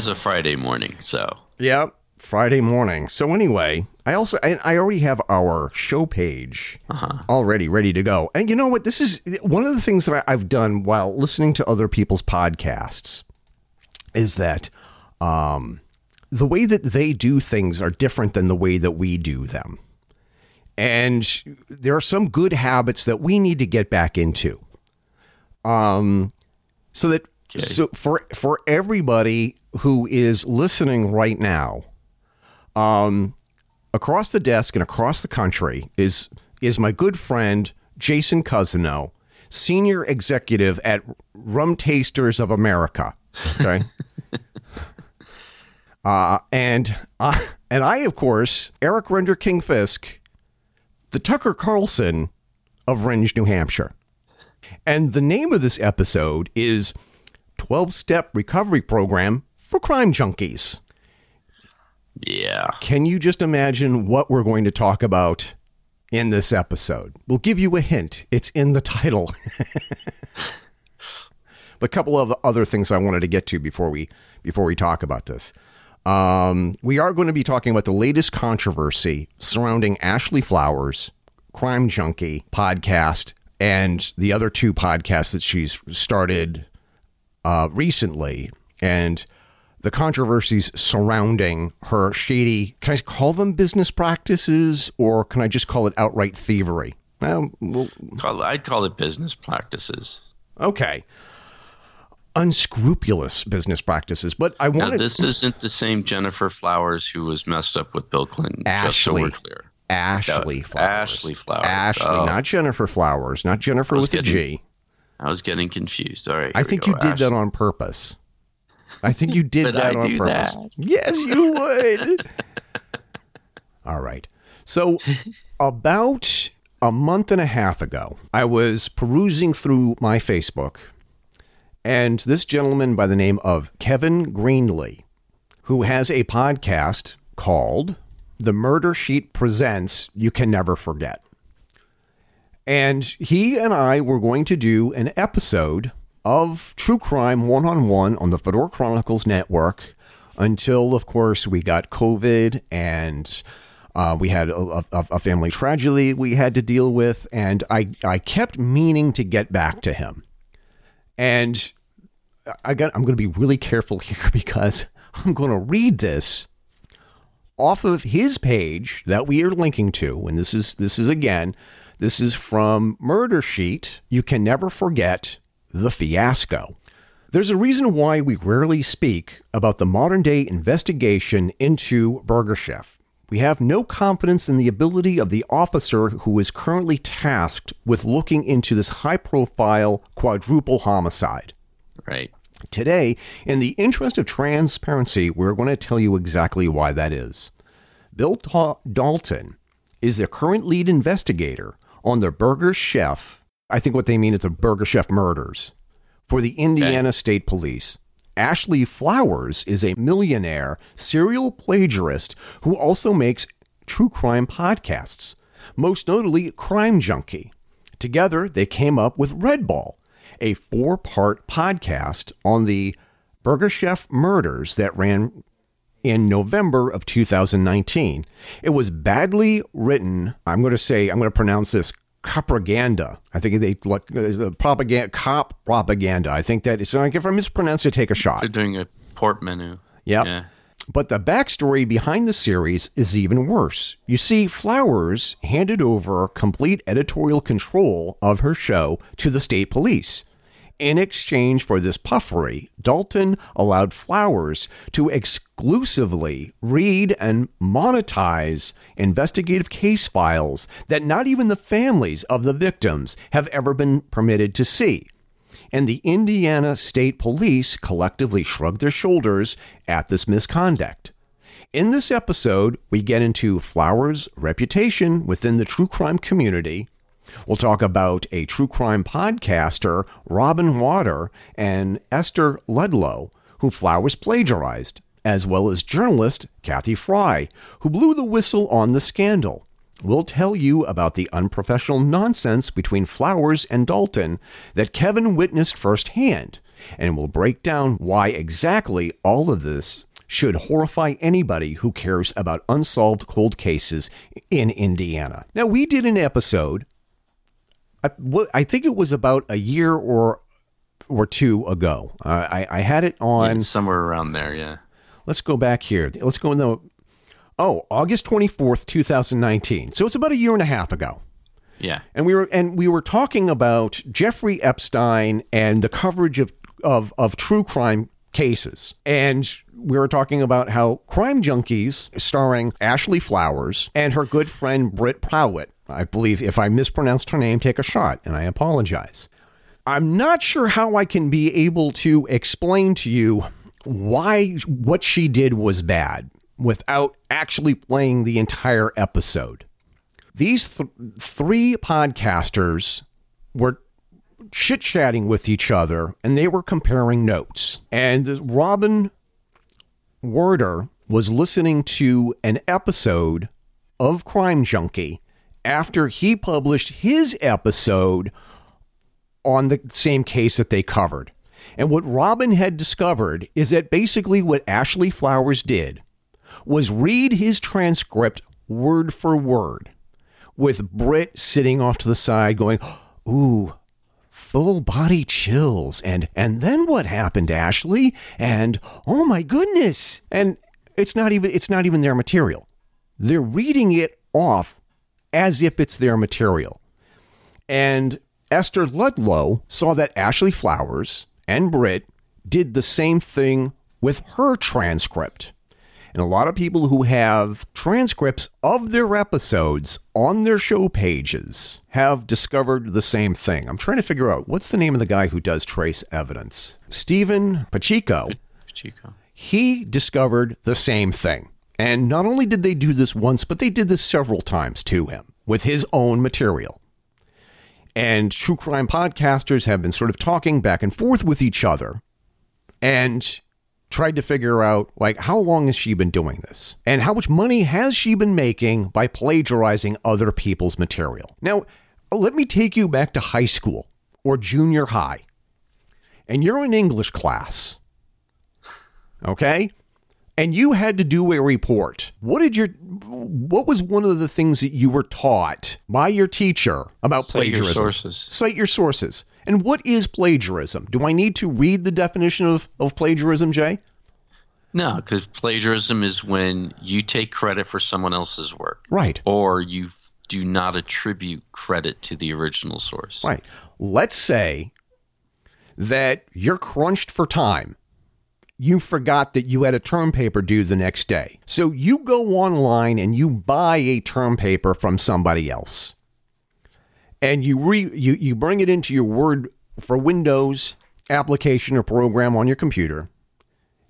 Is a Friday morning, so Yep, Friday morning. So anyway, I also I, I already have our show page uh-huh. already ready to go. And you know what? This is one of the things that I, I've done while listening to other people's podcasts is that um, the way that they do things are different than the way that we do them. And there are some good habits that we need to get back into. Um, so that so for for everybody who is listening right now, um, across the desk and across the country is is my good friend Jason Cousineau, senior executive at Rum Tasters of America. Okay. uh, and uh, and I, of course, Eric Renderking Fisk, the Tucker Carlson of Rindge, New Hampshire. And the name of this episode is 12 Step Recovery Program for Crime Junkies. yeah. Can you just imagine what we're going to talk about in this episode? We'll give you a hint. It's in the title. But a couple of other things I wanted to get to before we before we talk about this. Um, we are going to be talking about the latest controversy surrounding Ashley Flowers, Crime Junkie podcast, and the other two podcasts that she's started uh, recently, and the controversies surrounding her shady. Can I call them business practices, or can I just call it outright thievery? Well, well Call, I'd call it business practices. okay. Unscrupulous business practices, but I Now, wanted this isn't the same Gennifer Flowers who was messed up with Bill Clinton. Just so Ashley. we're clear. Ashley Flowers. Ashley Flowers. Ashley, Oh. not Gennifer Flowers, not Jennifer with a G. I was getting confused. All right. I think go. you did that on purpose. I think you did Did that I on purpose. that? Yes, you would. All right. So, about a month and a half ago, I was perusing through my Facebook, and this gentleman by the name of Kevin Greenlee, who has a podcast called The Murder Sheet Presents You Can Never Forget. And he and I were going to do an episode of True Crime One on One on the Fedora Chronicles Network until, of course, we got COVID and uh, we had a, a, a family tragedy we had to deal with. And I, I kept meaning to get back to him. And I got, I'm going to be really careful here because I'm going to read this off of his page that we are linking to and this is this is again this is from murder sheet you can never forget the fiasco there's a reason why we rarely speak about the modern day investigation into burger chef we have no confidence in the ability of the officer who is currently tasked with looking into this high profile quadruple homicide Right. Today, in the interest of transparency, we're going to tell you exactly why that is. Bill Ta- Dalton is the current lead investigator on the Burger Chef. I think what they mean is the Burger Chef murders for the Indiana State Police. Ashley Flowers is a millionaire serial plagiarist who also makes true crime podcasts, most notably Crime Junkie. Together, they came up with Red Ball, a four part podcast on the Burger Chef murders that ran in November of 2019. It was badly written. I'm going to say, I'm going to pronounce this propaganda. I think they like the propaganda, cop propaganda. I think that it's like if I mispronounce it, take a shot. They're doing a portmanteau. Yep. Yeah. But the backstory behind the series is even worse. You see, Flowers handed over complete editorial control of her show to the state police. In exchange for this puffery, Dalton allowed Flowers to exclusively read and monetize investigative case files that not even the families of the victims have ever been permitted to see and the Indiana State Police collectively shrugged their shoulders at this misconduct. In this episode, we get into Flowers' reputation within the true crime community. We'll talk about a true crime podcaster, Robin Warder, and Esther Ludlow, who Flowers plagiarized, as well as journalist Cathy Frye, who blew the whistle on the scandal. We'll tell you about the unprofessional nonsense between Flowers and Dalton that Kevin witnessed firsthand, and we'll break down why exactly all of this should horrify anybody who cares about unsolved cold cases in Indiana. Now, we did an episode, I, I think it was about a year or or two ago. Uh, I, I had it on Yeah, somewhere around there, yeah. Let's go back here. Let's go in the oh August twenty fourth, two thousand nineteen. So it's about a year and a half ago. Yeah. And we were and we were talking about Jeffrey Epstein and the coverage of of, of true crime cases. And we were talking about how Crime Junkies, starring Ashley Flowers and her good friend Brit Prawat. I believe if I mispronounced her name, take a shot, and I apologize. I'm not sure how I can be able to explain to you why what she did was bad without actually playing the entire episode. These th- three podcasters were chit chatting with each other and they were comparing notes. And Robin Warder was listening to an episode of Crime Junkie after he published his episode on the same case that they covered. And what Robin had discovered is that basically what Ashley Flowers did was read his transcript word for word, with Brit sitting off to the side going, Ooh, full body chills. And, and then what happened, Ashley? And oh my goodness. And it's not even, it's not even their material. They're reading it off as if it's their material. And Esther Ludlow saw that Ashley Flowers and Brit did the same thing with her transcript. And a lot of people who have transcripts of their episodes on their show pages have discovered the same thing. I'm trying to figure out what's the name of the guy who does trace evidence? Stephen Pacheco. Pacheco. He discovered the same thing. And not only did they do this once, but they did this several times to him with his own material. And true crime podcasters have been sort of talking back and forth with each other and tried to figure out like how long has she been doing this and how much money has she been making by plagiarizing other people's material. Now, let me take you back to high school or junior high. And you're in English class. Okay? And you had to do a report. What did your what was one of the things that you were taught by your teacher about Cite your plagiarism? sources. Cite your sources. And what is plagiarism? Do I need to read the definition of, of plagiarism, Jay? No, because plagiarism is when you take credit for someone else's work. Right. Or you do not attribute credit to the original source. Right. Let's say that you're crunched for time. You forgot that you had a term paper due the next day. So you go online and you buy a term paper from somebody else. And you re, you, you bring it into your Word for Windows application or program on your computer.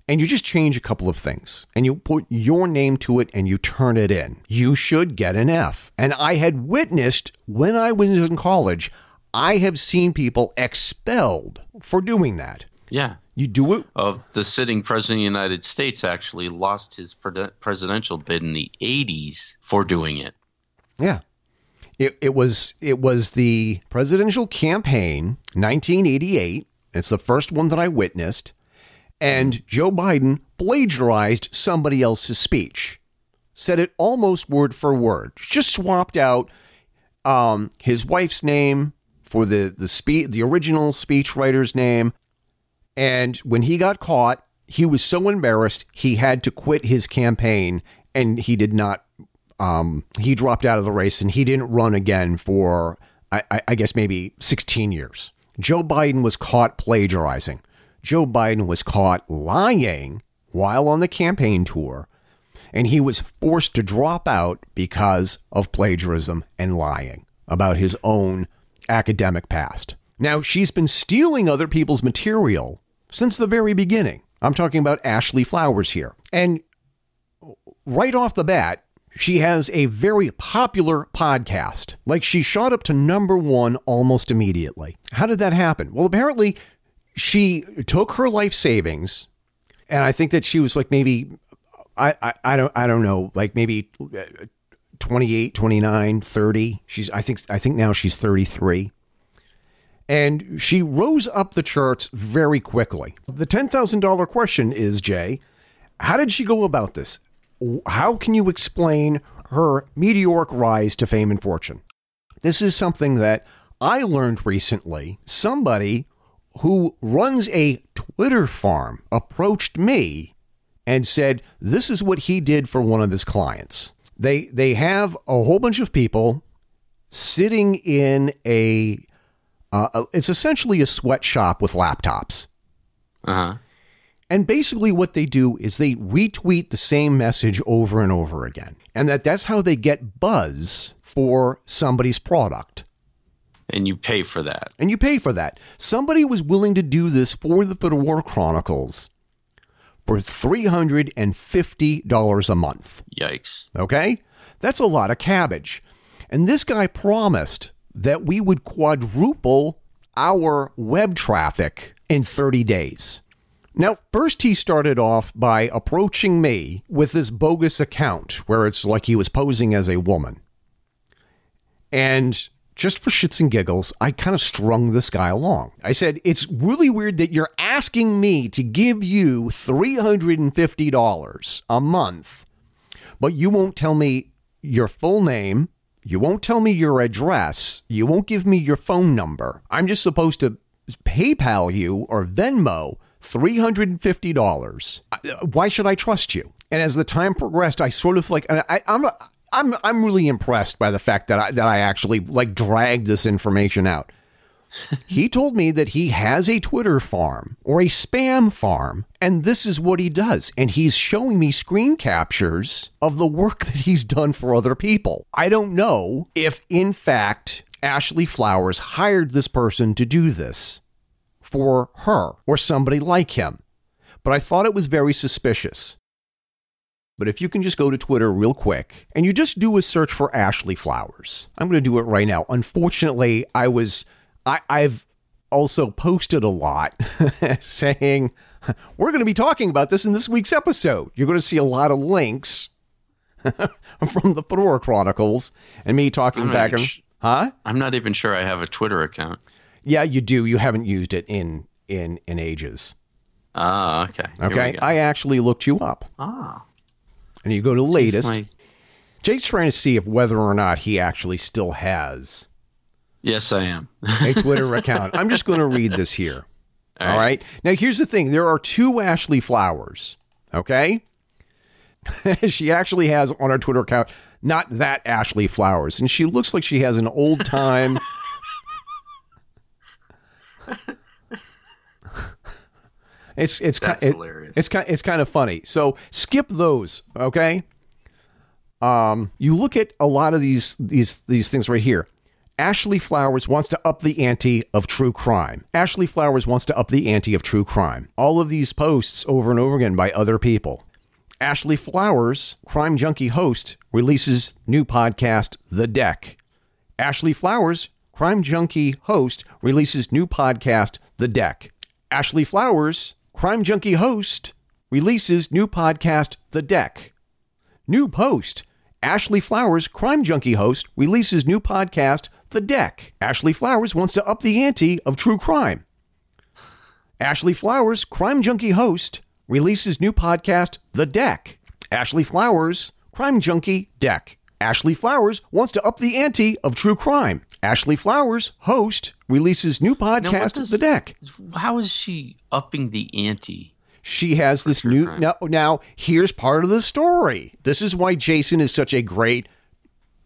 And you just change a couple of things and you put your name to it and you turn it in. You should get an F. And I had witnessed when I was in college, I have seen people expelled for doing that. Yeah. You do it. Of the sitting president of the United States actually lost his pre- presidential bid in the 80s for doing it. Yeah. It, it was it was the presidential campaign 1988. It's the first one that I witnessed. And Joe Biden plagiarized somebody else's speech. Said it almost word for word. Just swapped out um, his wife's name for the the spe- the original speechwriter's name. And when he got caught, he was so embarrassed he had to quit his campaign, and he did not. Um, he dropped out of the race, and he didn't run again for I, I, I guess maybe 16 years. Joe Biden was caught plagiarizing. Joe Biden was caught lying while on the campaign tour, and he was forced to drop out because of plagiarism and lying about his own academic past. Now, she's been stealing other people's material since the very beginning. I'm talking about Ashley Flowers here. And right off the bat, she has a very popular podcast. Like she shot up to number one almost immediately. How did that happen? Well, apparently she took her life savings, and I think that she was like maybe I, I, I don't I don't know, like maybe uh, 28, 29, 30. She's I think I think now she's 33. And she rose up the charts very quickly. The $10,000 question is, Jay, how did she go about this? How can you explain her meteoric rise to fame and fortune? This is something that I learned recently. Somebody who runs a Twitter farm approached me and said this is what he did for one of his clients. They they have a whole bunch of people sitting in a uh, it's essentially a sweatshop with laptops. Uh huh. And basically, what they do is they retweet the same message over and over again, and that that's how they get buzz for somebody's product. And you pay for that. And you pay for that. Somebody was willing to do this for the Fedora Chronicles for $350 a month. Yikes. Okay? That's a lot of cabbage. And this guy promised that we would quadruple our web traffic in 30 days. Now, first he started off by approaching me with this bogus account where it's like he was posing as a woman. And just for shits and giggles, I kind of strung this guy along. I said, It's really weird that you're asking me to give you $350 a month, but you won't tell me your full name. You won't tell me your address. You won't give me your phone number. I'm just supposed to PayPal you or Venmo $350. Uh, why should I trust you? And as the time progressed, I sort of like, I, am I'm I'm really impressed by the fact that I that I actually like dragged this information out. he told me that he has a Twitter farm or a spam farm, and this is what he does. And he's showing me screen captures of the work that he's done for other people. I don't know if, in fact, Ashley Flowers hired this person to do this for her or somebody like him, but I thought it was very suspicious. But if you can just go to Twitter real quick and you just do a search for Ashley Flowers, I'm going to do it right now. Unfortunately, I was, I, I've also posted a lot saying we're going to be talking about this in this week's episode. You're going to see a lot of links from the Fedora Chronicles and me talking back and, sh- huh? I'm not even sure I have a Twitter account. Yeah, you do. You haven't used it in in in ages. Ah, okay. okay. I actually looked you up. Ah and you go to latest. Jake's trying to see if whether or not he actually still has. Yes, I am. a Twitter account. I'm just going to read this here. All right. All right. Now, here's the thing there are two Ashley Flowers, okay? she actually has on her Twitter account, not that Ashley Flowers. And she looks like she has an old time. It's it's That's kind, hilarious. It, it's kind it's kind of funny. So skip those, okay? Um, you look at a lot of these these these things right here. Ashley Flowers wants to up the ante of true crime. Ashley Flowers wants to up the ante of true crime. All of these posts over and over again by other people. Ashley Flowers, crime junkie host, releases new podcast The Deck. Ashley Flowers, crime junkie host, releases new podcast The Deck. Ashley Flowers, Crime Junkie host releases new podcast, The Deck. New post. Ashley Flowers, Crime Junkie host, releases new podcast, The Deck. Ashley Flowers wants to up the ante of true crime. Ashley Flowers, Crime Junkie host, releases new podcast, The Deck. Ashley Flowers, Crime Junkie Deck. Ashley Flowers wants to up the ante of true crime. Ashley Flowers, host, releases new podcast, does, The Deck. How is she upping the ante? She has this new crime? now. Now here's part of the story. This is why Jason is such a great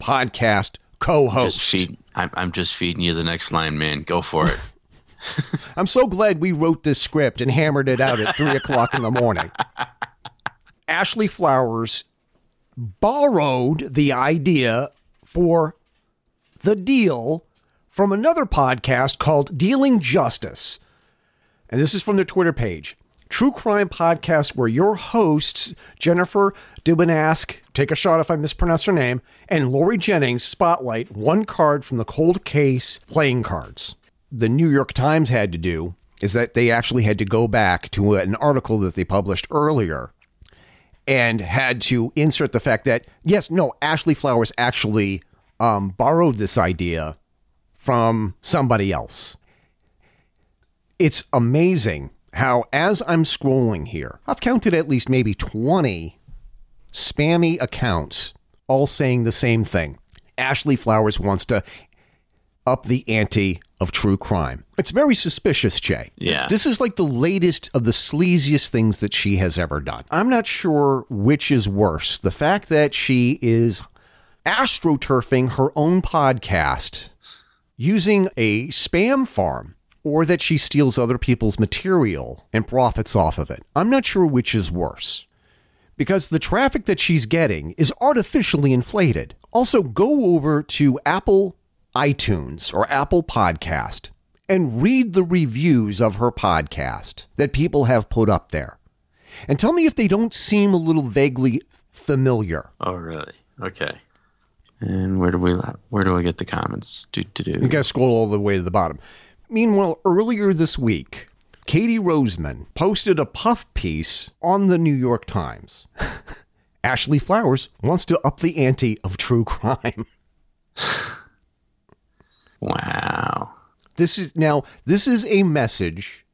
podcast co-host. Just feed, I'm, I'm just feeding you the next line, man. Go for it. I'm so glad we wrote this script and hammered it out at three o'clock in the morning. Ashley Flowers borrowed the idea for the deal from another podcast called Dealing Justice. And this is from their Twitter page. True crime podcast where your hosts, Jennifer Dubinask, take a shot if I mispronounce her name, and Lori Jennings spotlight one card from the cold case playing cards. The New York Times had to do is that they actually had to go back to an article that they published earlier and had to insert the fact that yes, no, Ashley Flowers actually um, borrowed this idea from somebody else. it's amazing how, as I'm scrolling here, I've counted at least maybe 20 spammy accounts all saying the same thing. Ashley Flowers wants to up the ante of true crime. It's very suspicious, Jay. Yeah. This is like the latest of the sleaziest things that she has ever done. I'm not sure which is worse the fact that she is astroturfing her own podcast using a spam farm or that she steals other people's material and profits off of it. I'm not sure which is worse because the traffic that she's getting is artificially inflated. Also, go over to Apple iTunes or Apple Podcast and read the reviews of her podcast that people have put up there. And tell me if they don't seem a little vaguely familiar. Oh, really? Okay. And where do we where do I get the comments? Do do do. You got to scroll all the way to the bottom. Meanwhile, earlier this week, Katie Roseman posted a puff piece on the New York Times. Ashley Flowers wants to up the ante of true crime. Wow. This is now this is a message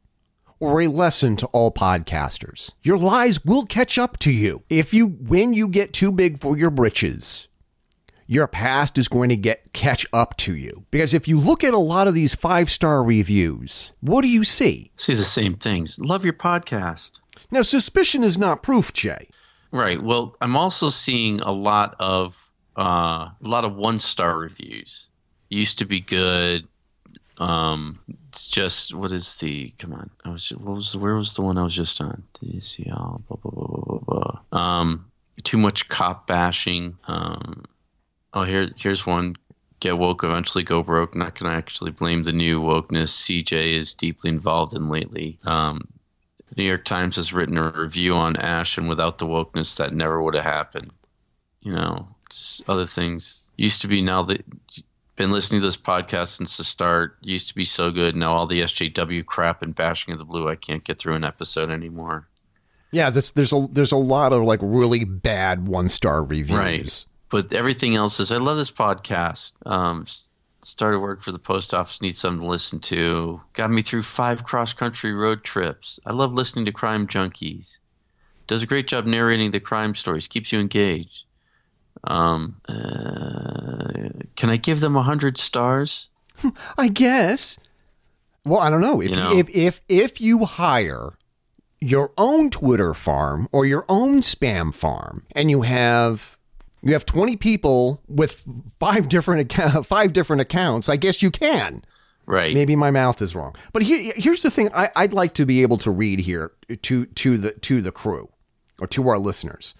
or a lesson to all podcasters. Your lies will catch up to you. If you when you get too big for your britches, your past is going to get catch up to you. Because if you look at a lot of these five-star reviews, what do you see? See the same things. Love your podcast. Now, suspicion is not proof, Jay. Right. Well, I'm also seeing a lot of uh, a lot of one star reviews. Used to be good. Um, it's just what is the? Come on. I was. What was? Where was the one I was just on? Did you DCL. Blah blah blah blah blah. blah. Um, too much cop bashing. Um, oh here here's one. Get woke, eventually go broke. Not gonna actually blame the new wokeness. CJ is deeply involved in lately. Um, the New York Times has written a review on Ash, and without the wokeness, that never would have happened. You know, just other things used to be. Now that been listening to this podcast since the start, used to be so good. Now all the SJW crap and bashing of the blue, I can't get through an episode anymore. Yeah, this, there's a there's a lot of like really bad one-star reviews. Right. But everything else is. I love this podcast. Um, started work for the post office. Need something to listen to. Got me through five cross country road trips. I love listening to Crime Junkies. Does a great job narrating the crime stories. Keeps you engaged. Um, uh, can I give them a hundred stars? I guess. Well, I don't know. If You know. if if if you hire your own Twitter farm or your own spam farm and you have you have 20 people with five different account, five different accounts, I guess you can. Right. Maybe my mouth is wrong. But here, here's the thing I, I'd like to be able to read here to to the to the crew or to our listeners.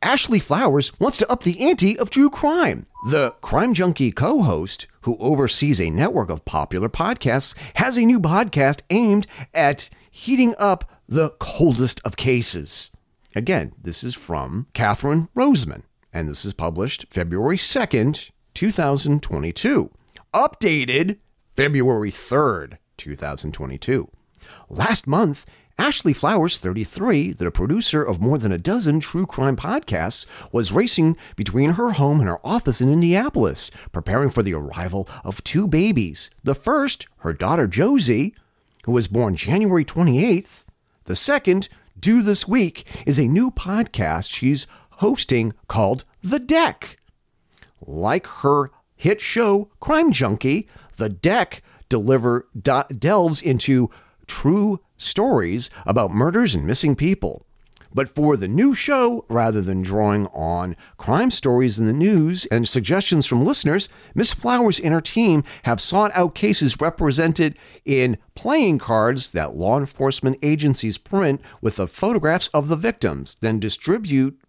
Ashley Flowers wants to up the ante of true crime. The Crime Junkie co host, who oversees a network of popular podcasts, has a new podcast aimed at heating up the coldest of cases. Again, this is from Catherine Roseman, and this is published February 2nd, 2022. Updated February 3rd, 2022. Last month, Ashley Flowers, 33, the producer of more than a dozen true crime podcasts, was racing between her home and her office in Indianapolis, preparing for the arrival of two babies. The first, her daughter Josie, who was born January 28th. The second, due this week, is a new podcast she's hosting called The Deck. Like her hit show Crime Junkie, The Deck deliver de- delves into true stories about murders and missing people. But for the new show, rather than drawing on crime stories in the news and suggestions from listeners, Miss Flowers and her team have sought out cases represented in playing cards that law enforcement agencies print with the photographs of the victims, then distribute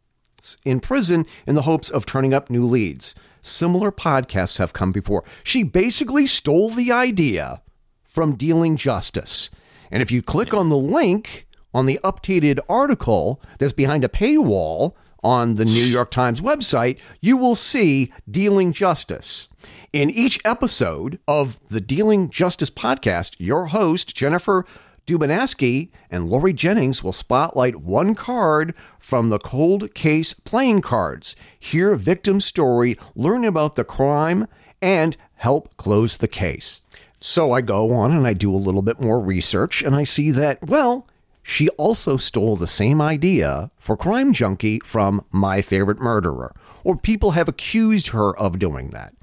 in prison in the hopes of turning up new leads. Similar podcasts have come before. She basically stole the idea from Dealing Justice. And if you click on the link on the updated article that's behind a paywall on the New York Times website, you will see Dealing Justice. In each episode of the Dealing Justice podcast, your host, Jennifer Dubanaski and Lori Jennings will spotlight one card from the cold case playing cards, hear victim story, learn about the crime, and help close the case. So I go on and I do a little bit more research and I see that, well, she also stole the same idea for Crime Junkie from My Favorite Murderer, or people have accused her of doing that.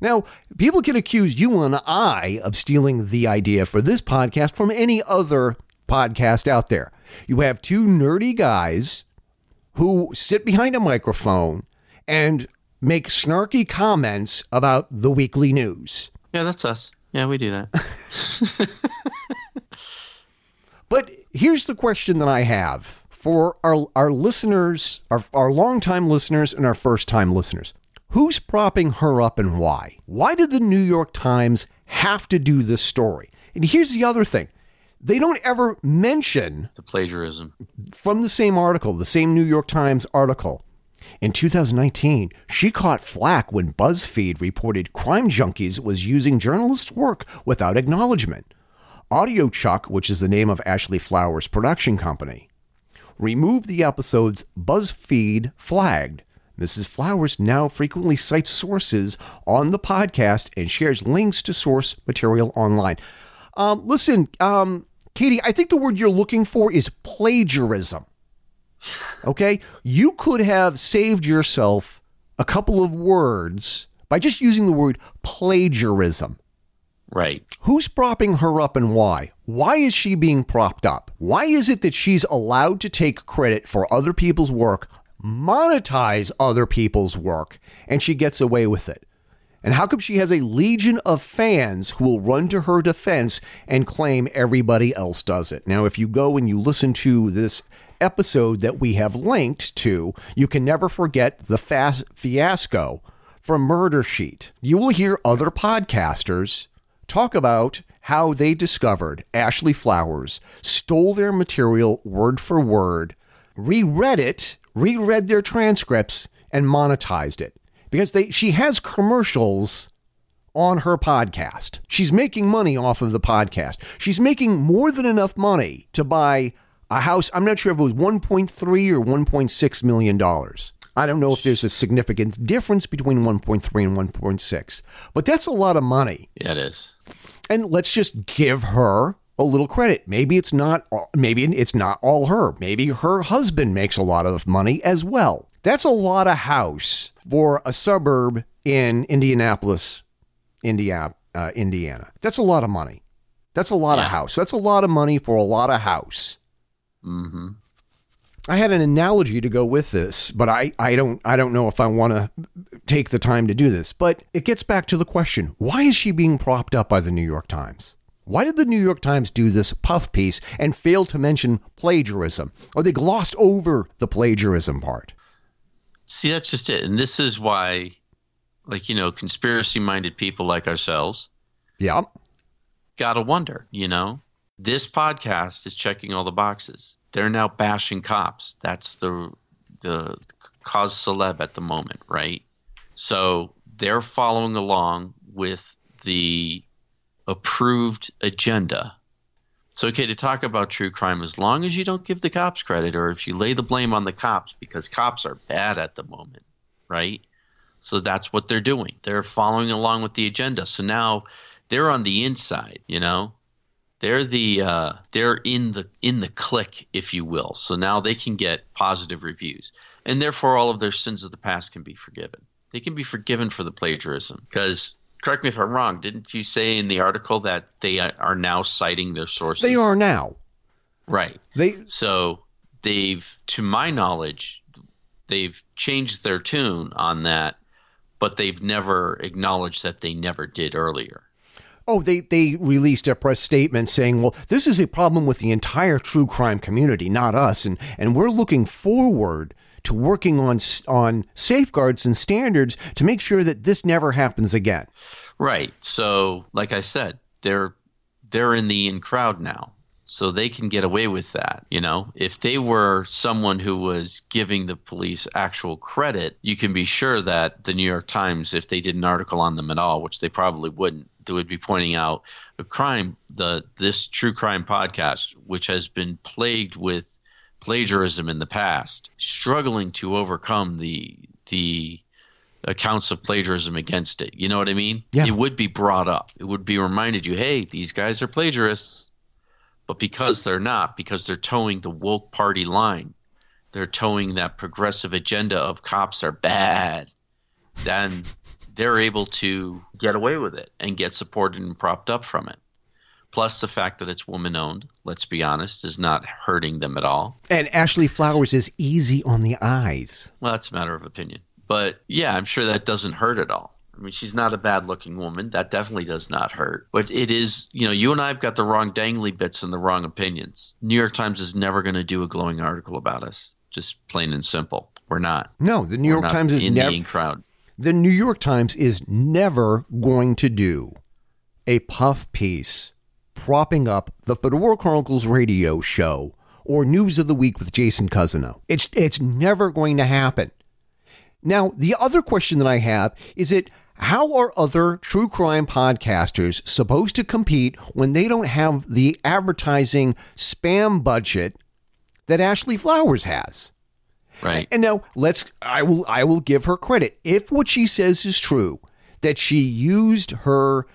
Now, people can accuse you and I of stealing the idea for this podcast from any other podcast out there. You have two nerdy guys who sit behind a microphone and make snarky comments about the weekly news. Yeah, that's us. Yeah, we do that. but here's the question that I have for our, our listeners, our, our longtime listeners, and our first time listeners. Who's propping her up and why? Why did the New York Times have to do this story? And here's the other thing they don't ever mention the plagiarism from the same article, the same New York Times article. In 2019, she caught flack when BuzzFeed reported Crime Junkies was using journalists' work without acknowledgement. AudioChuck, which is the name of Ashley Flowers' production company, removed the episodes BuzzFeed flagged. Mrs. Flowers now frequently cites sources on the podcast and shares links to source material online. Um, listen, um, Katie, I think the word you're looking for is plagiarism. Okay? You could have saved yourself a couple of words by just using the word plagiarism. Right. Who's propping her up and why? Why is she being propped up? Why is it that she's allowed to take credit for other people's work, monetize other people's work, and she gets away with it? And how come she has a legion of fans who will run to her defense and claim everybody else does it? Now, if you go and you listen to this episode that we have linked to, you can never forget the fast fiasco from Murder Sheet. You will hear other podcasters talk about how they discovered Ashley Flowers stole their material word for word, reread it, reread their transcripts, and monetized it because they she has commercials on her podcast. She's making money off of the podcast. She's making more than enough money to buy a house. I'm not sure if it was 1.3 or 1.6 million dollars. I don't know if there's a significant difference between 1.3 and 1.6, but that's a lot of money. Yeah, it is. And let's just give her a little credit. Maybe it's not maybe it's not all her. Maybe her husband makes a lot of money as well. That's a lot of house for a suburb in Indianapolis, Indiana. Uh, Indiana. That's a lot of money. That's a lot yeah. of house. That's a lot of money for a lot of house. Mm-hmm. I had an analogy to go with this, but I, I don't I don't know if I want to take the time to do this. But it gets back to the question: Why is she being propped up by the New York Times? Why did the New York Times do this puff piece and fail to mention plagiarism, or they glossed over the plagiarism part? See, that's just it, and this is why, like you know, conspiracy-minded people like ourselves, yeah, gotta wonder, you know, this podcast is checking all the boxes. They're now bashing cops. That's the the cause celeb at the moment, right? So they're following along with the approved agenda. It's okay to talk about true crime as long as you don't give the cops credit or if you lay the blame on the cops because cops are bad at the moment, right? So that's what they're doing. They're following along with the agenda. So now they're on the inside, you know? they're the uh, they're in the in the click, if you will. So now they can get positive reviews, and therefore all of their sins of the past can be forgiven. They can be forgiven for the plagiarism because. Correct me if I'm wrong. Didn't you say in the article that they are now citing their sources? They are now. Right. They so they've, to my knowledge, they've changed their tune on that, but they've never acknowledged that they never did earlier. Oh, they, they released a press statement saying, well, this is a problem with the entire true crime community, not us. And, and we're looking forward to working on, on safeguards and standards to make sure that this never happens again. Right. So, like I said, they're, they're in the in crowd now. So they can get away with that. You know, if they were someone who was giving the police actual credit, you can be sure that the New York Times, if they did an article on them at all, which they probably wouldn't, that would be pointing out a crime, the this true crime podcast, which has been plagued with plagiarism in the past, struggling to overcome the the accounts of plagiarism against it. You know what I mean? Yeah. It would be brought up. It would be reminded you, hey, these guys are plagiarists. But because they're not, because they're toeing the woke party line, they're toeing that progressive agenda of cops are bad, then they're able to get away with it and get supported and propped up from it. Plus, the fact that it's woman owned, let's be honest, is not hurting them at all. And Ashley Flowers is easy on the eyes. Well, that's a matter of opinion. But yeah, I'm sure that doesn't hurt at all. I mean, she's not a bad looking woman. That definitely does not hurt. But it is, you know, you and I have got the wrong dangly bits and the wrong opinions. New York Times is never going to do a glowing article about us. Just plain and simple. We're not. No, the New We're York Times is never crowd. the New York Times is never going to do a puff piece propping up the Fedora Chronicles radio show or News of the Week with Jason Cousineau. It's it's never going to happen. Now, the other question that I have is it how are other true crime podcasters supposed to compete when they don't have the advertising spam budget that Ashley Flowers has? Right. And now let's I will I will give her credit. If what she says is true, that she used her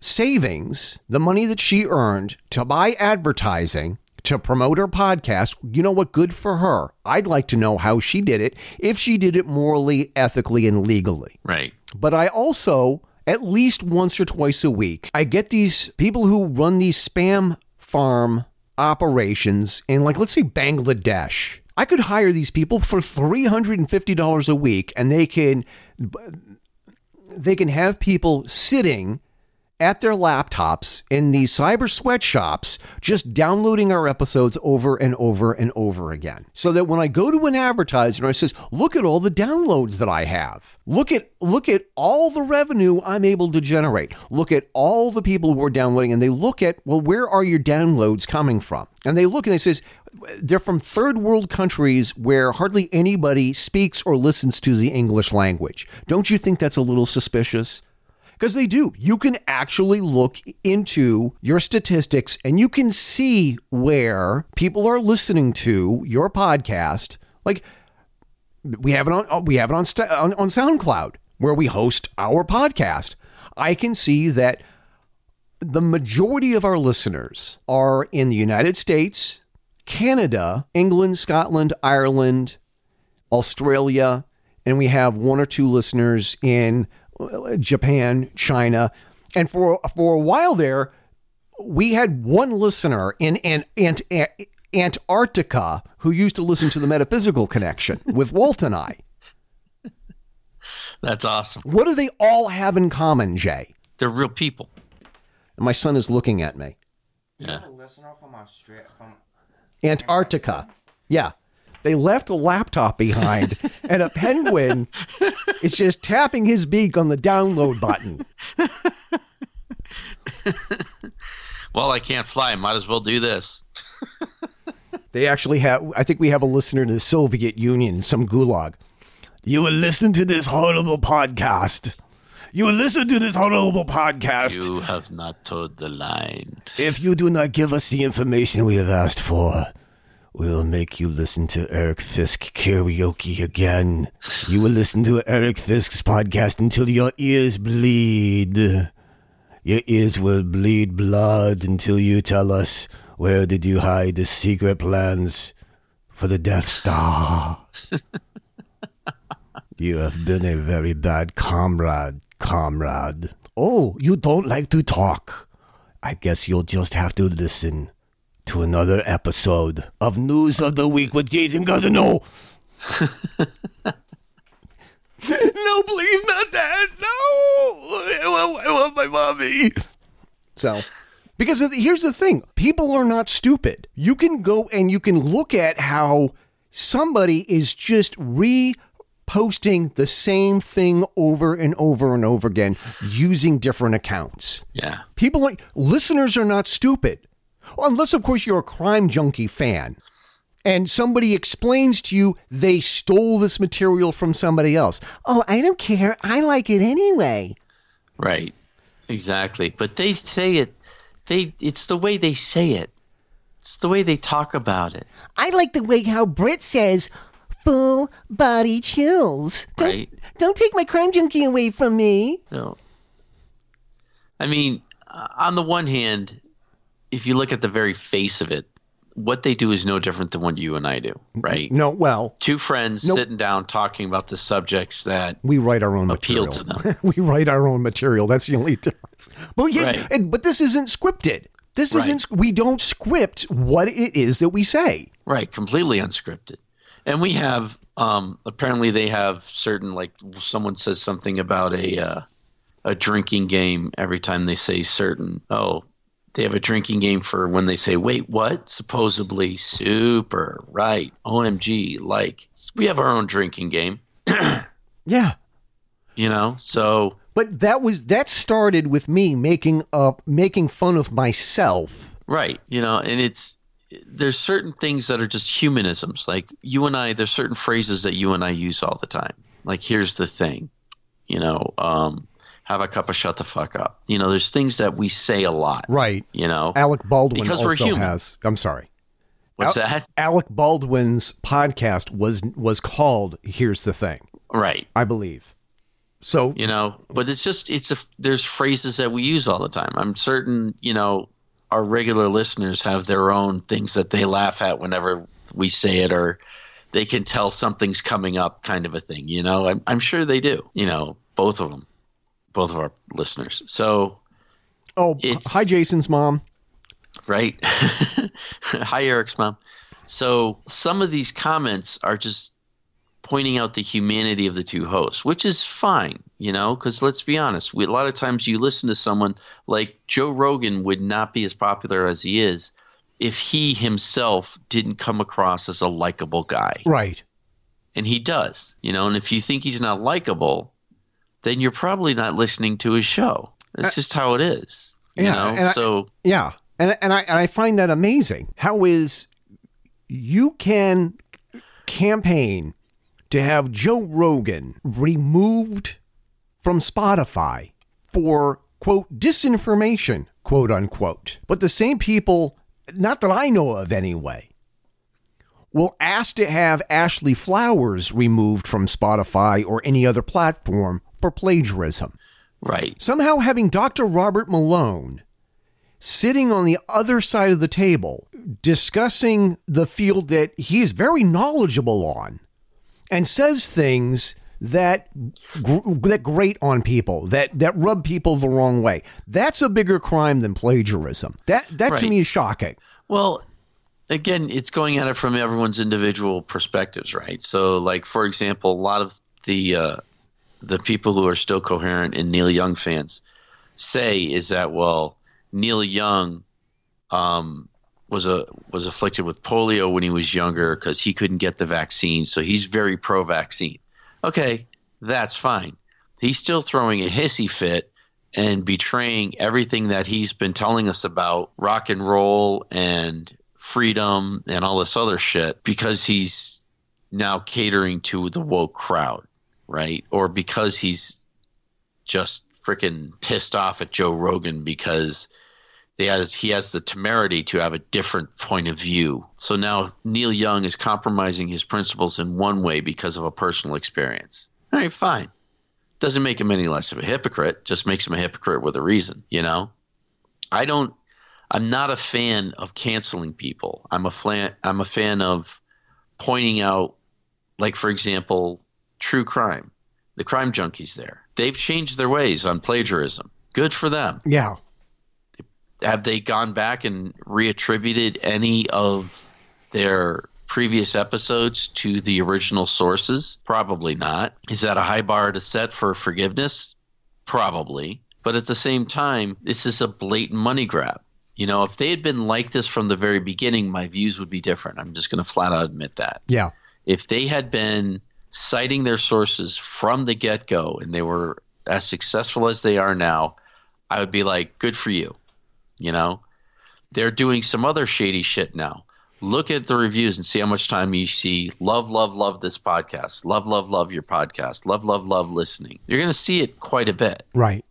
savings, the money that she earned to buy advertising to promote her podcast, you know what good for her. I'd like to know how she did it, if she did it morally, ethically and legally. Right. But I also, at least once or twice a week, I get these people who run these spam farm operations in, like, let's say Bangladesh. I could hire these people for $350 a week and they can they can have people sitting at their laptops in these cyber sweatshops just downloading our episodes over and over and over again. So that when I go to an advertiser and I says, "Look at all the downloads that I have. Look at look at all the revenue I'm able to generate. Look at all the people who are downloading and they look at, well, where are your downloads coming from?" And they look and they says, they're from third world countries where hardly anybody speaks or listens to the English language. Don't you think that's a little suspicious? Because they do. You can actually look into your statistics and you can see where people are listening to your podcast. Like we have it on we have it on on, on SoundCloud where we host our podcast. I can see that the majority of our listeners are in the United States, Canada, England, Scotland, Ireland, Australia, and we have one or two listeners in Japan, China, and for for a while there, we had one listener in Ant, Ant, Antarctica who used to listen to the Metaphysical Connection with Walt and I. That's awesome. What do they all have in common, Jay? They're real people. And my son is looking at me. Yeah. listener from Australia, from Antarctica. Yeah. They left a laptop behind, and a penguin is just tapping his beak on the download button. Well, I can't fly. Might as well do this. They actually have, I think we have a listener to the Soviet Union, some gulag. You will listen to this horrible podcast. You will listen to this horrible podcast. You have not told the line. If you do not give us the information we have asked for, we'll make you listen to Eric Fisk karaoke again. You will listen to Eric Fisk's podcast until your ears bleed. Your ears will bleed blood until you tell us where did you hide the secret plans for the Death Star. you have been a very bad comrade, comrade. Oh, you don't like to talk. I guess you'll just have to listen to another episode of News of the Week with Jason Cousineau. no, please, not that. No. I want, my mommy. So, because the- here's the thing people are not stupid. You can go and you can look at how somebody is just reposting the same thing over and over and over again using different accounts. Yeah. People like listeners are not stupid. Unless of course you're a crime junkie fan and somebody explains to you they stole this material from somebody else. Oh, I don't care. I like it anyway. Right. Exactly. But they say it. They. It's the way they say it. It's the way they talk about it. I like the way how Brit says, full body chills. Don't Right. don't take my crime junkie away from me. No. I mean, on the one hand, if you look at the very face of it, what they do is no different than what you and I do, right? No, well, Two friends Nope. sitting down talking about the subjects that we write our own appeal material. to them. we write our own material. That's the only difference. But yeah, Right. but this isn't scripted. This Right. isn't. We don't script what it is that we say. Right, completely unscripted. And we have um apparently they have certain like someone says something about a uh, a drinking game every time they say certain oh they have a drinking game for when they say wait what supposedly super right omg like we have our own drinking game Yeah. you know so But that was that started with me making up making fun of myself. Right. You know, and it's there's certain things that are just humanisms. Like you and I, there's certain phrases that you and I use all the time. Like here's the thing, you know, um, have a cup of shut the fuck up. You know, there's things that we say a lot. Right. You know, Alec Baldwin Because we're human. has. I'm sorry. what's Al- that? Alec Baldwin's podcast was was called "Here's the Thing," Right. I believe. So You know, but it's just it's a there's phrases that we use all the time. I'm certain, you know, our regular listeners have their own things that they laugh at whenever we say it or they can tell something's coming up kind of a thing, you know. I'm I'm sure they do, you know, both of them. Both of our listeners. So, oh, hi, Jason's mom. right? Hi Eric's mom. So, some of these comments are just pointing out the humanity of the two hosts, which is fine, you know, because let's be honest, we, a lot of times you listen to someone like Joe Rogan would not be as popular as he is if he himself didn't come across as a likable guy. Right. And he does, you know, and if you think he's not likable, then you're probably not listening to his show. That's uh, just how it is. You Yeah, know, and I- so Yeah, and and I and I find that amazing. How is you can campaign to have Joe Rogan removed from Spotify for quote disinformation quote unquote, but the same people, not that I know of anyway, will ask to have Ashley Flowers removed from Spotify or any other platform for plagiarism right. somehow having Dr. Robert Malone sitting on the other side of the table discussing the field that he is very knowledgeable on and says things that that grate on people that that rub people the wrong way that's a bigger crime than plagiarism that that to me is shocking Well, again, it's going at it from everyone's individual perspectives, right? So, like for example, a lot of the uh, the people who are still coherent and Neil Young fans say is that well, Neil Young um, was a was afflicted with polio when he was younger because he couldn't get the vaccine, so he's very pro-vaccine. Okay, that's fine. He's still throwing a hissy fit and betraying everything that he's been telling us about rock and roll and freedom and all this other shit because he's now catering to the woke crowd, right? Or because he's just freaking pissed off at Joe Rogan because he has he has the temerity to have a different point of view. So now Neil Young is compromising his principles in one way because of a personal experience. All right, fine. Doesn't make him any less of a hypocrite, just makes him a hypocrite with a reason, you know? I don't I'm not a fan of canceling people. I'm a fan I'm a fan of pointing out like for example, true crime. The crime junkies there. They've changed their ways on plagiarism. Good for them yeah have they gone back and reattributed any of their previous episodes to the original sources? Probably not. Is that a high bar to set for forgiveness? Probably. But at the same time, this is a blatant money grab. You know, if they had been like this from the very beginning, my views would be different. I'm just going to flat out admit that yeah if they had been citing their sources from the get go and they were as successful as they are now, I would be like, good for you. You know, they're doing some other shady shit now. Look at the reviews and see how much time you see. Love, love, love this podcast. Love, love, love your podcast. Love, love, love listening. You're going to see it quite a bit. right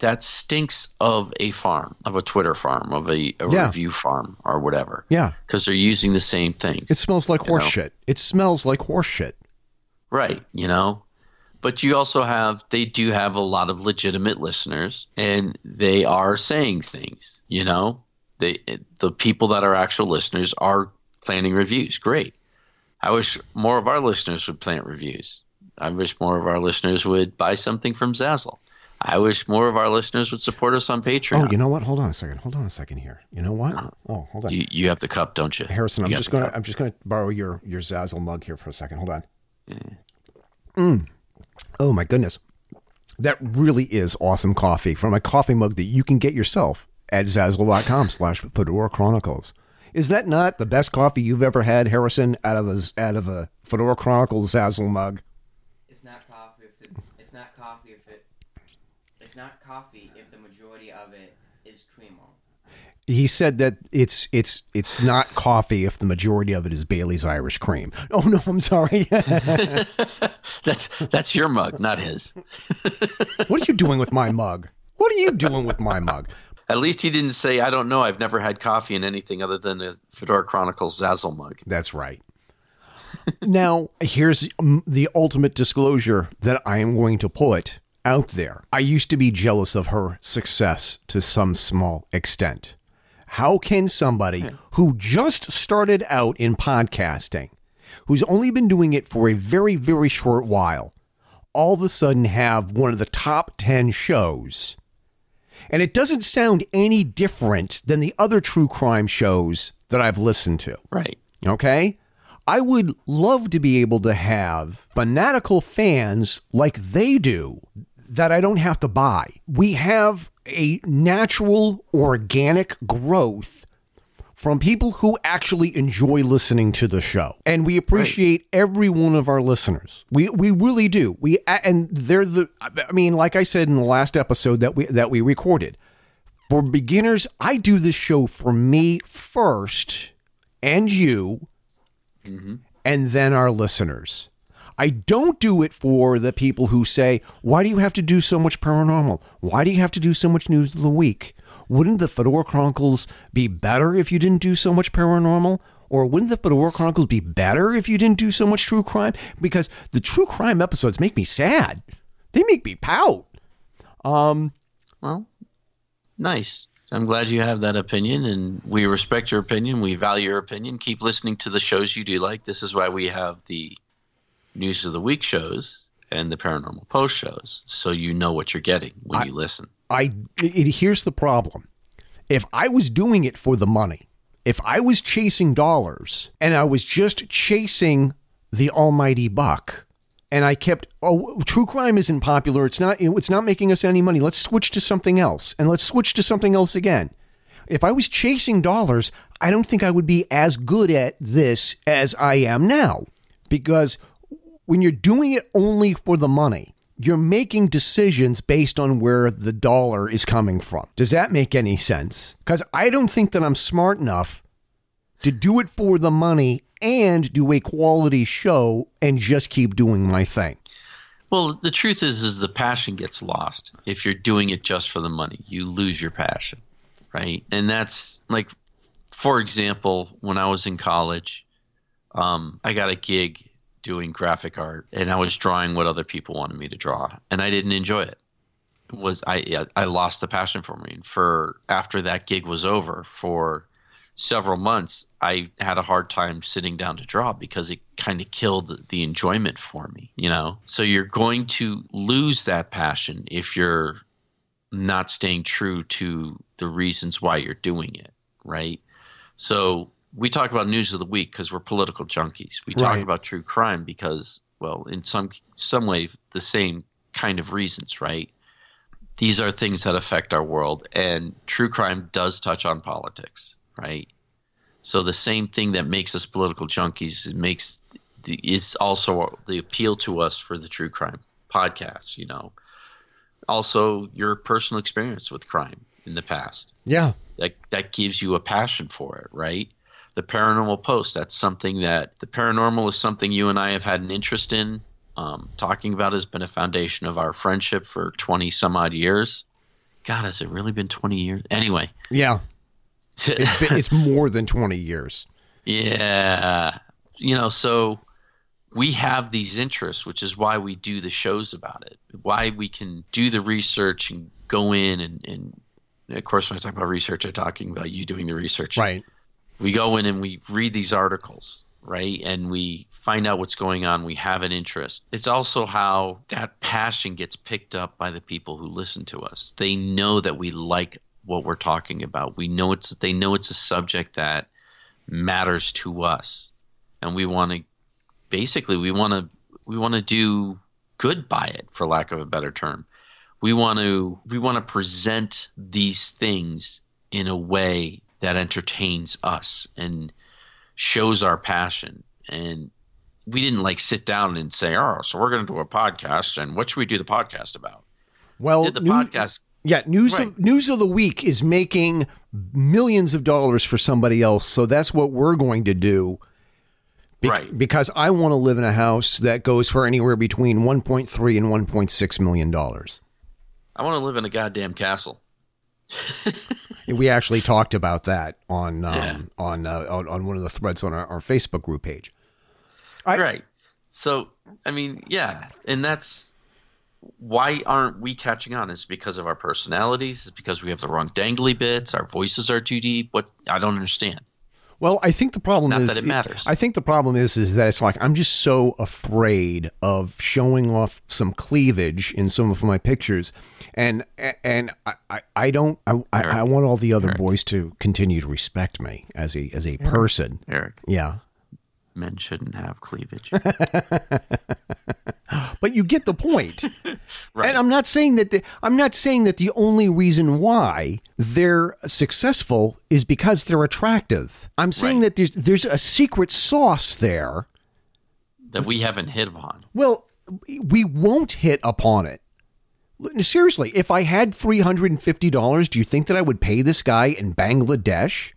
That stinks of a farm, of a Twitter farm, of a, a Yeah. review farm, or whatever, yeah because they're using the same things. it smells like You know? horse shit it smells like horse shit Right, you know. But you also have they do have a lot of legitimate listeners and they are saying things, you know. They the people that are actual listeners are planning reviews. Great. I wish more of our listeners would plant reviews. I wish more of our listeners would buy something from Zazzle. I wish more of our listeners would support us on Patreon. Oh, you know what? Hold on a second. Hold on a second here. You know what? Oh, hold on. you, you have the cup, don't you? Harrison, I'm just gonna cup. I'm just gonna borrow your your Zazzle mug here for a second. Hold on. Mm. Oh my goodness, that really is awesome coffee from a coffee mug that you can get yourself at Zazzle.com/slash Fedora Chronicles. Is that not the best coffee you've ever had, Harrison? Out of a out of a Fedora Chronicles Zazzle mug. It's not coffee if it, it's not coffee if it it's not coffee if the majority of it is creamer. He said that it's it's it's not coffee if the majority of it is Bailey's Irish Cream. Oh no, I'm sorry. That's that's your mug, not his. what are you doing with my mug? What are you doing with my mug? At least he didn't say, "I don't know. I've never had coffee in anything other than a Fedora Chronicles Zazzle mug." That's right. now, here's the ultimate disclosure that I am going to put out there. I used to be jealous of her success to some small extent. How can somebody hmm. who just started out in podcasting, who's only been doing it for a very, very short while, all of a sudden have one of the top 10 shows? And it doesn't sound any different than the other true crime shows that I've listened to. Right. Okay? I would love to be able to have fanatical fans like they do that I don't have to buy. We have a natural, organic growth from people who actually enjoy listening to the show. And we appreciate every one of our listeners. We we really do. We and they're the I mean like I said in the last episode that we that we recorded. For beginners, I do this show for me first and you mm-hmm. and then our listeners. I don't do it for the people who say, Why do you have to do so much paranormal? Why do you have to do so much news of the week? Wouldn't the Fedora Chronicles be better if you didn't do so much paranormal? Or wouldn't the Fedora Chronicles be better if you didn't do so much true crime? Because the true crime episodes make me sad. They make me pout. Um, Well, nice. I'm glad you have that opinion, and we respect your opinion. We value your opinion. Keep listening to the shows you do like. This is why we have the News of the Week shows and the Paranormal Post shows, so you know what you're getting when you listen. I it, here's the problem. If I was doing it for the money, if I was chasing dollars and I was just chasing the almighty buck and I kept oh true crime isn't popular, it's not it's not making us any money. Let's switch to something else and let's switch to something else again. If I was chasing dollars, I don't think I would be as good at this as I am now because when you're doing it only for the money, you're making decisions based on where the dollar is coming from. Does that make any sense? Because I don't think that I'm smart enough to do it for the money and do a quality show and just keep doing my thing. Well, the truth is, is the passion gets lost if you're doing it just for the money. You lose your passion, right? And that's like, for example, when I was in college, um, I got a gig doing graphic art, and I was drawing what other people wanted me to draw, and I didn't enjoy it. It was I I lost the passion for me. For after that gig was over, for several months, I had a hard time sitting down to draw because it kind of killed the enjoyment for me, you know? So you're going to lose that passion if you're not staying true to the reasons why you're doing it, right? So we talk about news of the week because we're political junkies. We talk Right. about true crime because, well, in some some way, the same kind of reasons, right? These are things that affect our world, and true crime does touch on politics, right? So the same thing that makes us political junkies it makes the, is also the appeal to us for the true crime podcast. You know, also your personal experience with crime in the past Yeah. that that gives you a passion for it, right? The paranormal post, that's something that the paranormal is something you and I have had an interest in. Um, talking about has been a foundation of our friendship for 20 some odd years. God, has it really been 20 years? Anyway, Yeah. It's been, it's more than 20 years. yeah. You know, so we have these interests, which is why we do the shows about it. Why we can do the research and go in and, and of course when I talk about research, I'm talking about you doing the research. Right. We go in and we read these articles, right? And we find out what's going on. We have an interest. It's also how that passion gets picked up by the people who listen to us. They know that we like what we're talking about. We know it's they know it's a subject that matters to us. And we want to basically we want to we want to do good by it for lack of a better term we want to we want to present these things in a way that entertains us and shows our passion and we didn't like sit down and say oh so we're going to do a podcast and what should we do the podcast about Well, did the new- podcast Yeah, news Right. of, news of the week is making millions of dollars for somebody else, so that's what we're going to do. Bec- Right. Because I want to live in a house that goes for anywhere between 1.3 and 1.6 million dollars. i want to live in a goddamn castle We actually talked about that on um, Yeah. on, uh, on on one of the threads on our, our Facebook group page. I- right. So i mean yeah and that's why aren't we catching on? It's because of our personalities? It's because we have the wrong dangly bits? Our voices are too deep? What i don't understand Well, I think the problem Not is that it matters. I think the problem is is that it's like I'm just so afraid of showing off some cleavage in some of my pictures, and and I I, I don't I, I, I want all the other boys to continue to respect me as a as a person. eric. Yeah, men shouldn't have cleavage but you get the point. Right. And I'm not saying that the, I'm not saying that the only reason why they're successful is because they're attractive. I'm saying Right. that there's there's a secret sauce there that we haven't hit upon. Well, we won't hit upon it. Seriously, if I had $350, do you think that I would pay this guy in Bangladesh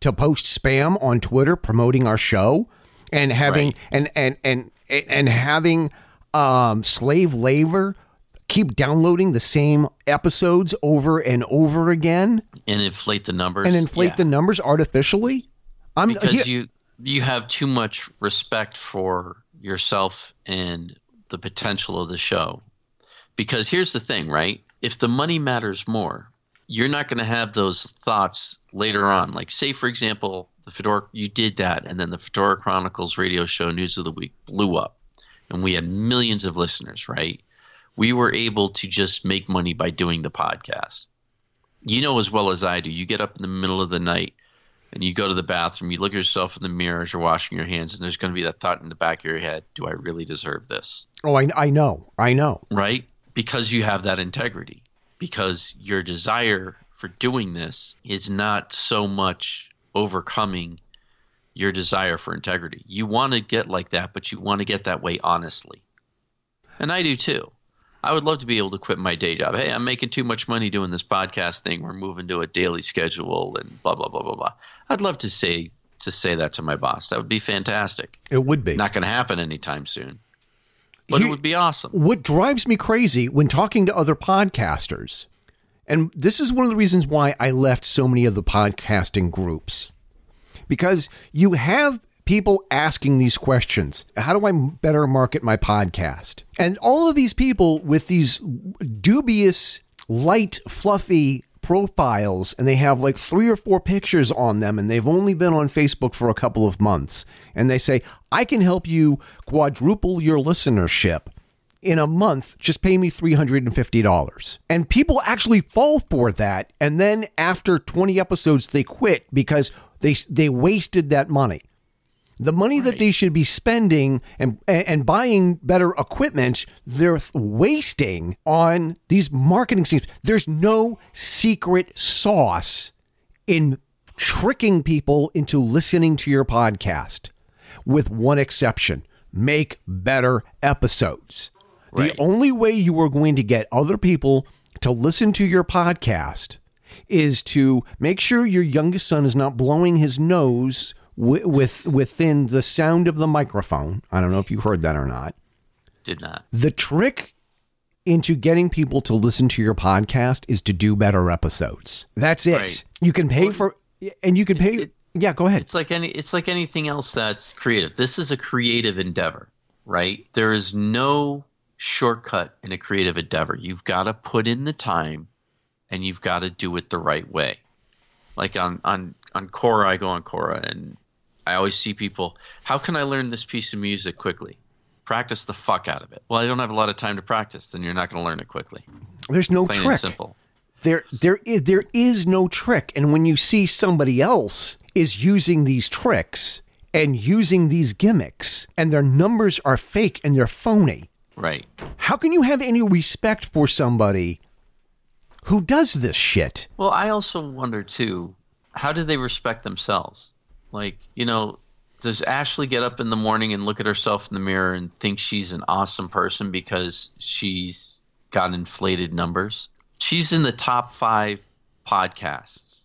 to post spam on Twitter promoting our show and having Right. and and and and having um slave labor keep downloading the same episodes over and over again and inflate the numbers and inflate Yeah. the numbers artificially? I'm because he- you you have too much respect for yourself and the potential of the show. Because here's the thing, right? If the money matters more, you're not going to have those thoughts later on. Like, say, for example, the Fedora, you did that, and then the Fedora Chronicles radio show, News of the Week, blew up, and we had millions of listeners, right? We were able to just make money by doing the podcast. You know as well as I do, you get up in the middle of the night and you go to the bathroom, you look at yourself in the mirror as you're washing your hands, and there's going to be that thought in the back of your head Do I really deserve this? Oh, I I know. I know. Right? Because you have that integrity. Because your desire for doing this is not so much overcoming your desire for integrity. You want to get like that, but you want to get that way honestly. And I do too. I would love to be able to quit my day job. Hey, I'm making too much money doing this podcast thing. We're moving to a daily schedule and blah blah blah blah blah. I'd love to say to say that to my boss. That would be fantastic. It would be. Not going to happen anytime soon. But Here- it would be awesome. what drives me crazy when talking to other podcasters, and this is one of the reasons why I left so many of the podcasting groups, because you have people asking these questions How do I better market my podcast? And all of these people with these dubious, light, fluffy profiles, and they have like three or four pictures on them, and they've only been on Facebook for a couple of months. And they say, I can help you quadruple your listenership in a month, just pay me $350. And people actually fall for that. And then after 20 episodes, they quit because they, they wasted that money. The money that they should be spending and, and buying better equipment, they're wasting on these marketing schemes. There's no secret sauce in tricking people into listening to your podcast, with one exception make better episodes. Right. The only way you are going to get other people to listen to your podcast is to make sure your youngest son is not blowing his nose wi- with within the sound of the microphone. I don't know if you heard that or not. Did not. The trick into getting people to listen to your podcast is to do better episodes. That's it. Right. You can pay for and you can pay it- Yeah, go ahead. It's like any it's like anything else that's creative. This is a creative endeavor. right? There is no shortcut in a creative endeavor. You've got to put in the time and you've got to do it the right way. Like on on on Quora, I go on Quora and I always see people, how can I learn this piece of music quickly? Practice the fuck out of it. Well, I don't have a lot of time to practice, then you're not going to learn it quickly. There's no Plain trick. simple. There, there is, there is no trick. And when you see somebody else is using these tricks and using these gimmicks, and their numbers are fake and they're phony, Right. how can you have any respect for somebody who does this shit? Well, I also wonder too, how do they respect themselves? Like, you know, does Ashley get up in the morning and look at herself in the mirror and think she's an awesome person because she's got inflated numbers? She's in the top five podcasts,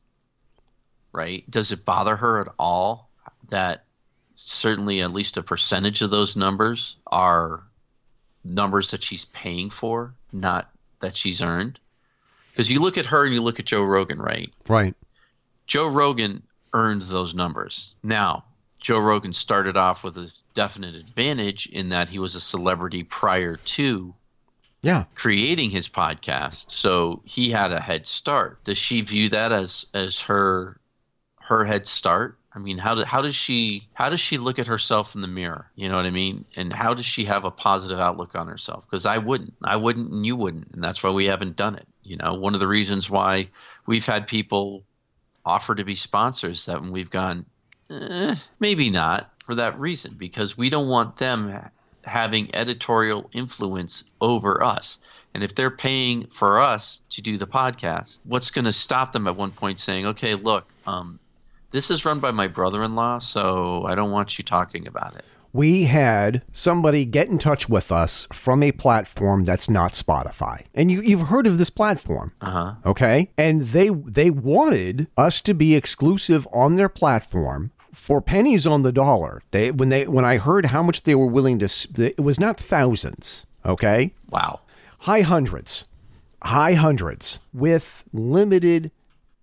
right? Does it bother her at all that certainly at least a percentage of those numbers are numbers that she's paying for, not that she's earned? Because you look at her and you look at Joe Rogan, right? Right. Joe Rogan earned those numbers. Now, Joe Rogan started off with a definite advantage in that he was a celebrity prior to Yeah. creating his podcast, so he had a head start. Does she view that as as her her head start? I mean, how do, how does she how does she look at herself in the mirror? You know what I mean? And how does she have a positive outlook on herself? Because I wouldn't, I wouldn't, and you wouldn't, and that's why we haven't done it. You know, one of the reasons why we've had people offer to be sponsors that we've gone, eh, maybe not for that reason, because we don't want them having editorial influence over us. And if they're paying for us to do the podcast, what's going to stop them at one point saying, okay, look, um, this is run by my brother in law, so I don't want you talking about it. we had somebody get in touch with us from a platform that's not Spotify. And you, you've heard of this platform. Uh huh. Okay. And they they wanted us to be exclusive on their platform for pennies on the dollar. They when they when I heard how much they were willing to it was not thousands, okay? Wow. High hundreds. High hundreds with limited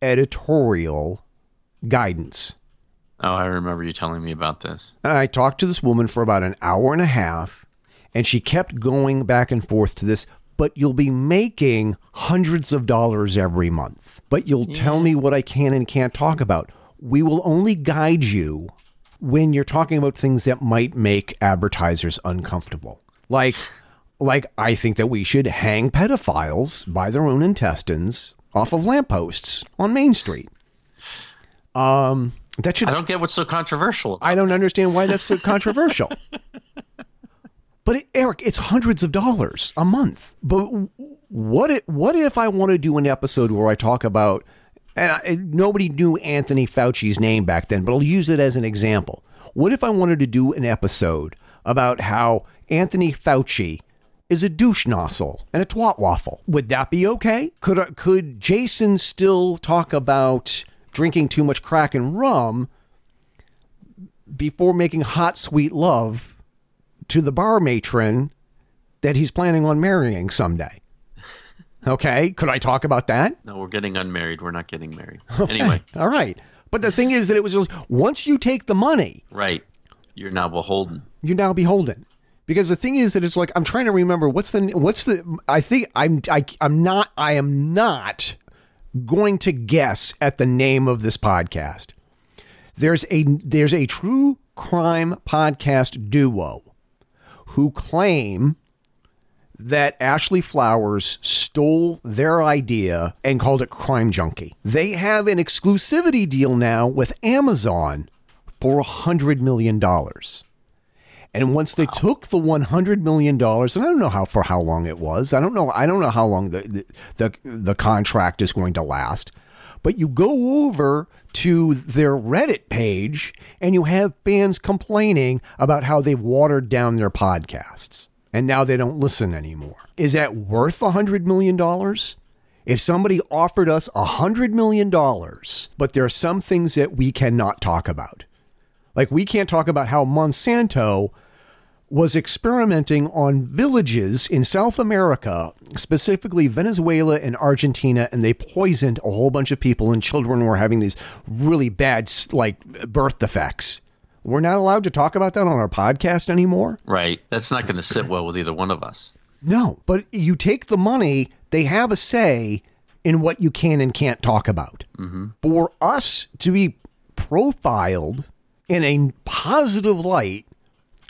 editorial guidance. Oh, I remember you telling me about this. And I talked to this woman for about an hour and a half, and she kept going back and forth to this. But you'll be making hundreds of dollars every month. But you'll tell me what I can and can't talk about. We will only guide you when you're talking about things that might make advertisers uncomfortable. Like, like I think that we should hang pedophiles by their own intestines off of lampposts on Main Street. Um, that should I don't get what's so controversial. About I don't understand why that's so controversial. But it, Eric, it's hundreds of dollars a month. But what if, what if I want to do an episode where I talk about and I, nobody knew Anthony Fauci's name back then, but I'll use it as an example. What if I wanted to do an episode about how Anthony Fauci is a douche nozzle and a twat waffle? Would that be okay? Could could Jason still talk about drinking too much crack and rum before making hot sweet love to the bar matron that he's planning on marrying someday. Okay, could I talk about that? No, we're getting unmarried. We're not getting married. Anyway, All right. But the thing is that it was just once you take the money, right. You're now beholden. you're now beholden. Because the thing is that it's like I'm trying to remember what's the what's the I think I'm I, I'm not I am not going to guess at the name of this podcast. There's a there's a true crime podcast duo who claim that Ashley Flowers stole their idea and called it Crime Junkie. They have an exclusivity deal now with Amazon for a $100 million. And once they took the $100 million, and I don't know how for how long it was. I don't know. I don't know how long the, the, the, contract is going to last. But you go over to their Reddit page and you have fans complaining about how they've watered down their podcasts and now they don't listen anymore. Is that worth a $100 million? If somebody offered us a $100 million, but there are some things that we cannot talk about. Like we can't talk about how Monsanto was experimenting on villages in South America, specifically Venezuela and Argentina, and they poisoned a whole bunch of people, and children were having these really bad, like, birth defects. we're not allowed to talk about that on our podcast anymore. Right. That's not going to sit well with either one of us. No, but you take the money, they have a say in what you can and can't talk about. Mm-hmm. For us to be profiled in a positive light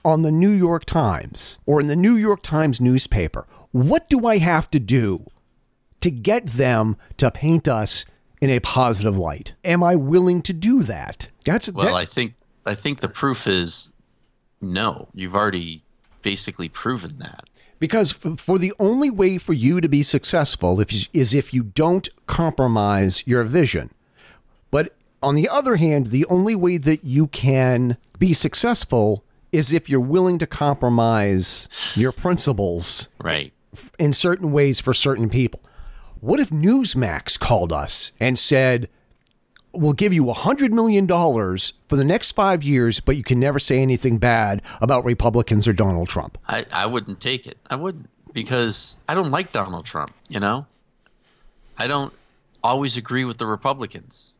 on the New York Times or in the New York Times newspaper, what do I have to do to get them to paint us in a positive light? Am I willing to do that? That's Well, that- I think I think the proof is no. You've already basically proven that. Because for the only way for you to be successful is if you don't compromise your vision. But on the other hand, the only way that you can be successful is if you're willing to compromise your principles Right. in certain ways for certain people. What if Newsmax called us and said, We'll give you $100 million for the next five years, but you can never say anything bad about Republicans or Donald Trump? I, I wouldn't take it. I wouldn't because I don't like Donald Trump, you know? I don't always agree with the Republicans.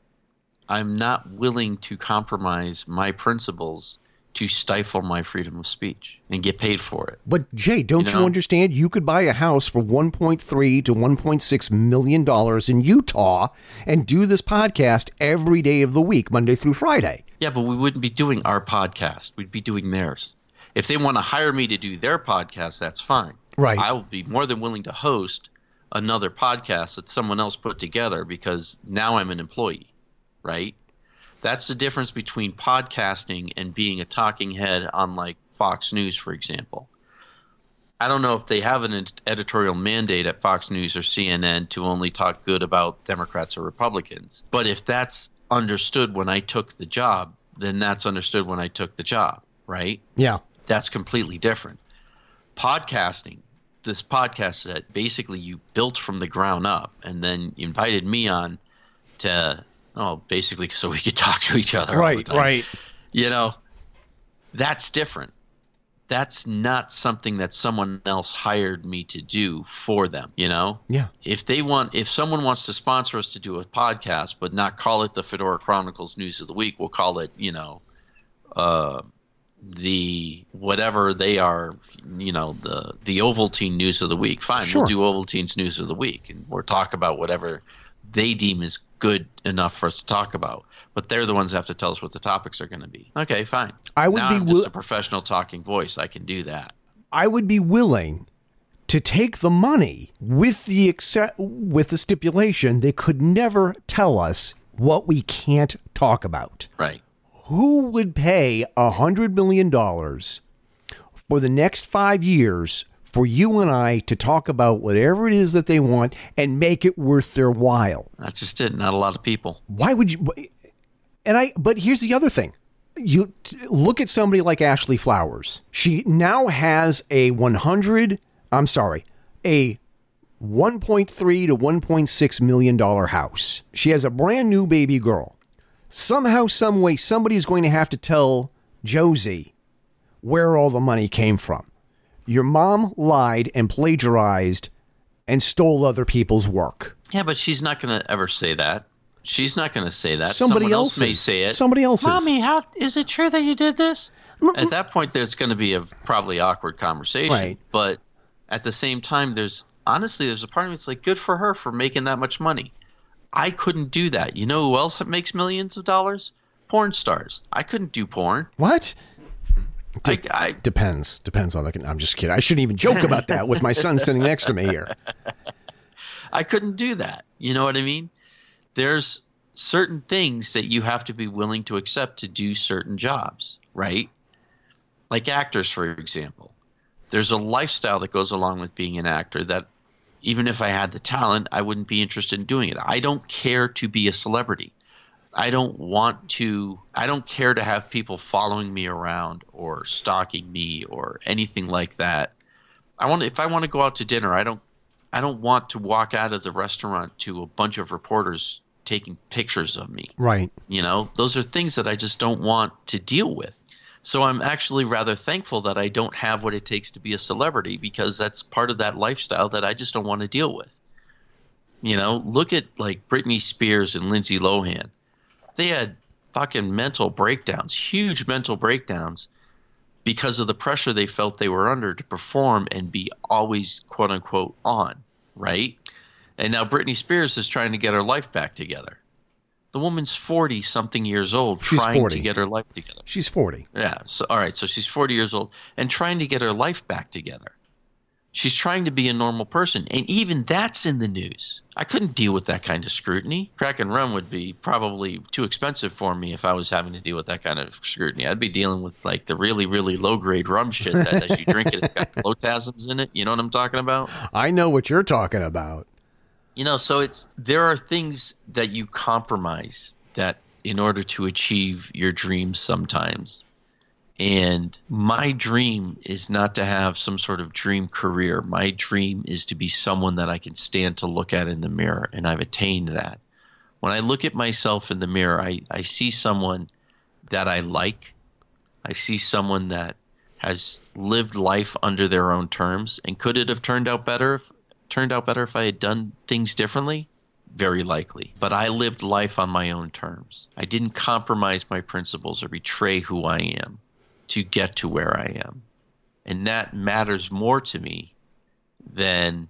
I'm not willing to compromise my principles to stifle my freedom of speech and get paid for it. But Jay, don't You you, understand? You could buy a house for 1.3 to 1.6 million dollars in Utah and do this podcast every day of the week, Monday through Friday. Yeah, but we wouldn't be doing our podcast. We'd be doing theirs. If they want to hire me to do their podcast, that's fine. Right. I will be more than willing to host another podcast that someone else put together because now I'm an employee, right? That's the difference between podcasting and being a talking head on like Fox News, for example. I don't know if they have an editorial mandate at Fox News or CNN to only talk good about Democrats or Republicans. But if that's understood when I took the job, then that's understood when I took the job, right? Yeah. That's completely different. Podcasting, this podcast that basically you built from the ground up and then invited me on to, oh, basically so we could talk to each other. Right, right. you know that's different that's not something that someone else hired me to do for them you know Yeah. if they want if someone wants to sponsor us to do a podcast but not call it the fedora chronicles news of the week we'll call it you know uh the whatever they are you know the the ovaltine news of the week fine Sure. we'll do ovaltine's news of the week and we'll talk about whatever they deem is good enough for us to talk about but they're the ones that have to tell us what the topics are going to be. Okay fine. I would now be I'm wi- just a professional talking voice. I can do that. I would be willing to take the money with the accept, with the stipulation they could never tell us what we can't talk about. right. Who would pay a hundred million dollars for the next five years for you and I to talk about whatever it is that they want and make it worth their while? that's just it not a lot of people Why would you? And I, but here's the other thing. You t- look at somebody like Ashley Flowers. She now has a 100, I'm sorry, a 1.3 to 1.6 million dollar house. She has a brand new baby girl. Somehow, some way, somebody's going to have to tell Josie where all the money came from. Your mom lied and plagiarized and stole other people's work. yeah but she's not going to ever say that. She's not going to say that. Somebody Someone else may say it. Somebody else mommy how is it true that you did this? At that point there's going to be a probably awkward conversation Right. but at the same time there's honestly there's a part of me that's like good for her for making that much money. I couldn't do that. You know who else makes millions of dollars? Porn stars. I couldn't do porn. What? I, I, Depends. Depends on the. I'm just kidding. I shouldn't even joke about that with my son sitting next to me here. I couldn't do that. You know what I mean? There's certain things that you have to be willing to accept to do certain jobs, right? Like actors, for example. There's a lifestyle that goes along with being an actor that even if I had the talent, I wouldn't be interested in doing it. I don't care to be a celebrity. I don't want to I don't care to have people following me around or stalking me or anything like that. I want if I want to go out to dinner, I don't I don't want to walk out of the restaurant to a bunch of reporters taking pictures of me. Right. You know, those are things that I just don't want to deal with. So I'm actually rather thankful that I don't have what it takes to be a celebrity because that's part of that lifestyle that I just don't want to deal with. You know, look at like Britney Spears and Lindsay Lohan. They had fucking mental breakdowns, huge mental breakdowns because of the pressure they felt they were under to perform and be always quote unquote on, right? And now Britney Spears is trying to get her life back together. The woman's 40 something years old She's trying 40. to get her life together. She's 40. Yeah. So all right. So she's 40 years old and trying to get her life back together. She's trying to be a normal person, and even that's in the news. I couldn't deal with that kind of scrutiny. Crack and rum would be probably too expensive for me if I was having to deal with that kind of scrutiny. I'd be dealing with like the really, really low grade rum shit that as you drink it, it's got photasms in it. You know what I'm talking about? I know what you're talking about. You know, so it's there are things that you compromise that in order to achieve your dreams sometimes. And my dream is not to have some sort of dream career. My dream is to be someone that I can stand to look at in the mirror, and I've attained that. When I look at myself in the mirror, I, I see someone that I like. I see someone that has lived life under their own terms. And could it have turned out better if turned out better if I had done things differently? Very likely. But I lived life on my own terms. I didn't compromise my principles or betray who I am to get to where I am. And that matters more to me than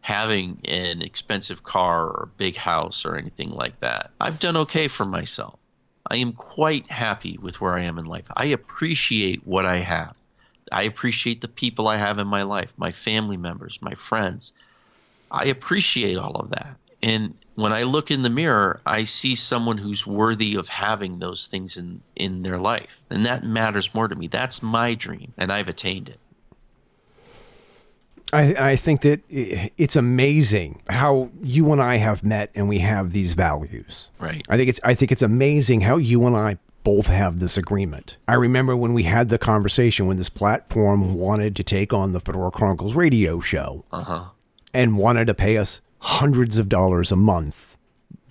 having an expensive car or a big house or anything like that. I've done okay for myself. I am quite happy with where I am in life. I appreciate what I have. I appreciate the people I have in my life, my family members, my friends. I appreciate all of that. And when I look in the mirror, I see someone who's worthy of having those things in, in their life. And that matters more to me. That's my dream, and I've attained it. I, I think that it's amazing how you and I have met and we have these values. Right. I think it's I think it's amazing how you and I both have this agreement. I remember when we had the conversation when this platform wanted to take on the Fedora Chronicles radio show Uh huh. and wanted to pay us hundreds of dollars a month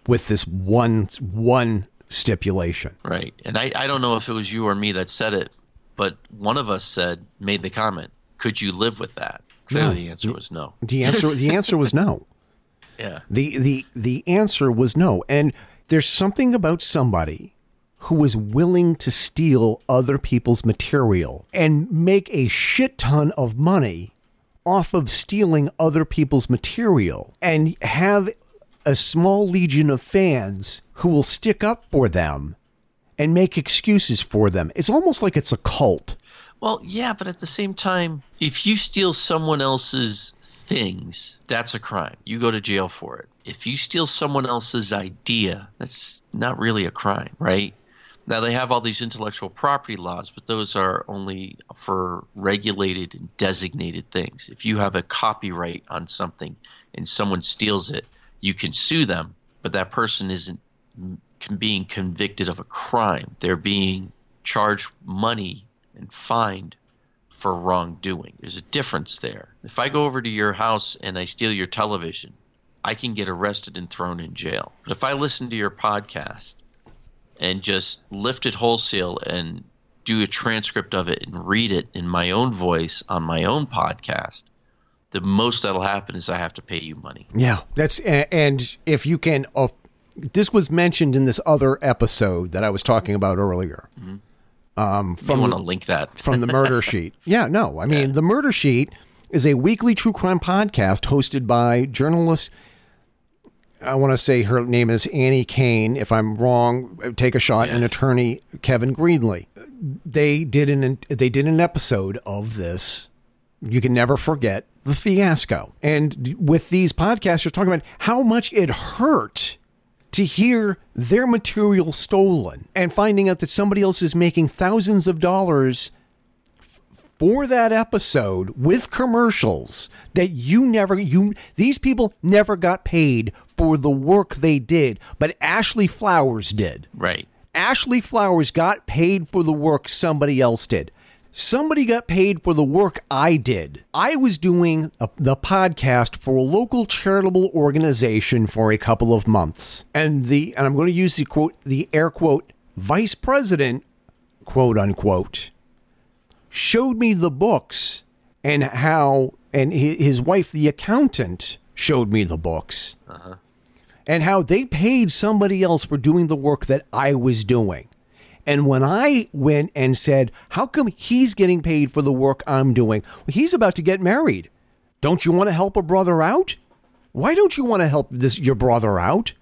with this one one stipulation. Right. And I, I don't know if it was you or me that said it, but one of us said, made the comment, could you live with that? Clearly, No. the answer was no. The answer the answer was no. Yeah. The the the answer was no. And there's something about somebody who is willing to steal other people's material and make a shit ton of money off of stealing other people's material and have a small legion of fans who will stick up for them and make excuses for them. It's almost like it's a cult. Well, yeah, but at the same time, if you steal someone else's things, that's a crime. You go to jail for it. If you steal someone else's idea, that's not really a crime, right? Now they have all these intellectual property laws, but those are only for regulated and designated things. If you have a copyright on something and someone steals it, you can sue them, but that person isn't being convicted of a crime. They're being charged money and fined for wrongdoing. There's a difference there. If I go over to your house and I steal your television, I can get arrested and thrown in jail. But if I listen to your podcast and just lift it wholesale and do a transcript of it and read it in my own voice on my own podcast, the most that'll happen is I have to pay you money. Yeah, that's and if you can, uh, this was mentioned in this other episode that I was talking about earlier. Um, From want to link that. from the Murder Sheet. Yeah, no, I mean the Murder Sheet is a weekly true crime podcast hosted by journalist. I want to say her name is Annie Cain. If I'm wrong, take a shot. And attorney Kevin Greenlee. They did an they did an episode of this. You can never forget the fiasco. And with these podcasts, you're talking about how much it hurt to hear their material stolen and finding out that somebody else is making thousands of dollars for that episode with commercials that you never you these people never got paid for the work they did but Ashley Flowers did Right. Ashley Flowers got paid for the work somebody else did. Somebody got paid for the work I did. I was doing a, the podcast for a local charitable organization for a couple of months. And the and I'm going to use the quote the air quote vice president quote unquote showed me the books and how and his wife the accountant showed me the books uh-huh. and how they paid somebody else for doing the work that I was doing. And when I went and said, How come he's getting paid for the work I'm doing? Well, he's about to get married. Don't you want to help a brother out? Why don't you want to help this your brother out?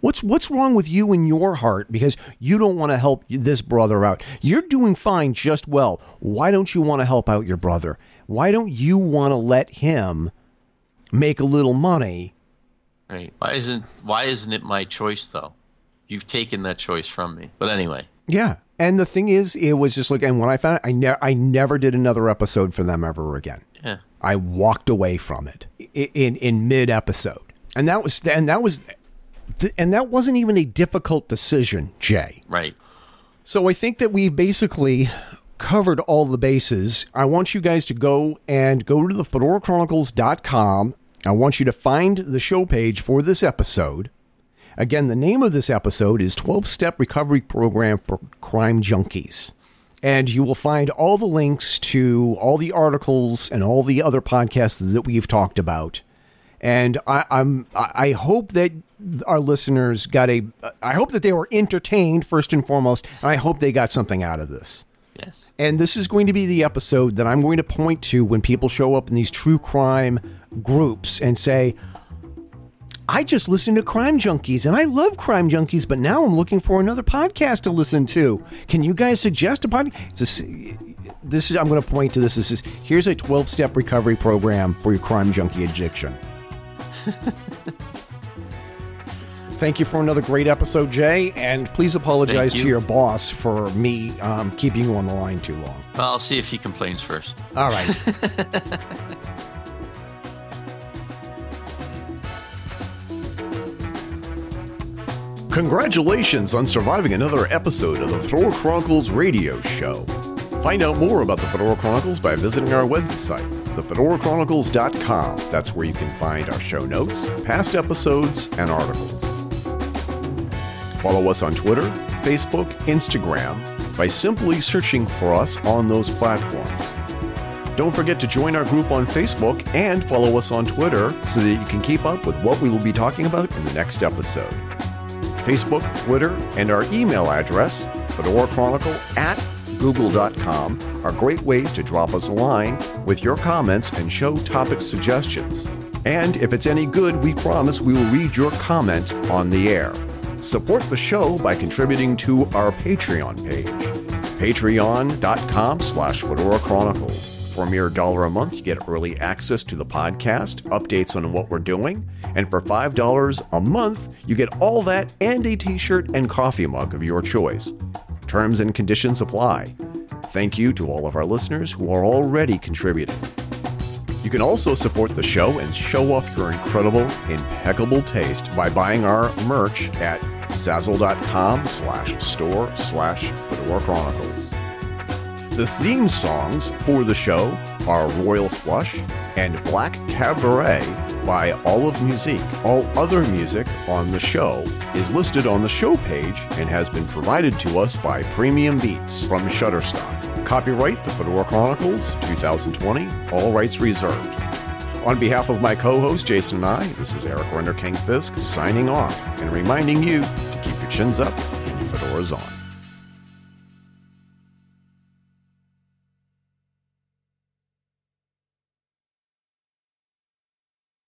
What's what's wrong with you in your heart because you don't want to help this brother out? You're doing fine just well. Why don't you want to help out your brother? Why don't you want to let him make a little money? Right. Why isn't Why isn't it my choice though? You've taken that choice from me. But anyway. Yeah. And the thing is, it was just like, and when I found it, I, ne- I never did another episode for them ever again. Yeah. I walked away from it in in mid episode, and that was and that was, and that wasn't even a difficult decision, Jay. Right. So I think that we've basically covered all the bases. I want you guys to go and go to the fedorachronicles.com. I want you to find the show page for this episode. Again, the name of this episode is 12 Step Recovery Program for Crime Junkies. And you will find all the links to all the articles and all the other podcasts that we've talked about. And I, I'm I I hope that our listeners got a I hope that they were entertained first and foremost, and I hope they got something out of this. Yes. And this is going to be the episode that I'm going to point to when people show up in these true crime groups and say, I just listened to Crime Junkies and I love Crime Junkies, but now I'm looking for another podcast to listen to. Can you guys suggest a podcast? This is I'm going to point to this. This is here's a 12 step recovery program for your crime junkie addiction. Thank you for another great episode, Jay, and please apologize Thank to your boss for me um, keeping you on the line too long. Well, I'll see if he complains first. All right. Congratulations on surviving another episode of the Fedora Chronicles radio show. Find out more about the Fedora Chronicles by visiting our website, thefedorachronicles.com. That's where you can find our show notes, past episodes, and articles. Follow us on Twitter, Facebook, Instagram by simply searching for us on those platforms. Don't forget to join our group on Facebook and follow us on Twitter so that you can keep up with what we will be talking about in the next episode. Facebook, Twitter, and our email address, Fedora Chronicle at google.com, are great ways to drop us a line with your comments and show topic suggestions. And if it's any good, we promise we will read your comment on the air. Support the show by contributing to our Patreon page, patreon.com slash Fedora Chronicles. For a mere dollar a month, you get early access to the podcast, updates on what we're doing, and for $5 a month, you get all that and a t shirt and coffee mug of your choice. Terms and conditions apply. Thank you to all of our listeners who are already contributing. You can also support the show and show off your incredible, impeccable taste by buying our merch at zazzle.com slash store slash Fedora Chronicles. The theme songs for the show are Royal Flush and Black Cabaret by Olive Musique. All other music on the show is listed on the show page and has been provided to us by Premium Beats from Shutterstock. Copyright The Fedora Chronicles 2020, all rights reserved. On behalf of my co host Jason and I, this is Eric Renderking Fisk signing off and reminding you to keep your chins up and your fedoras on.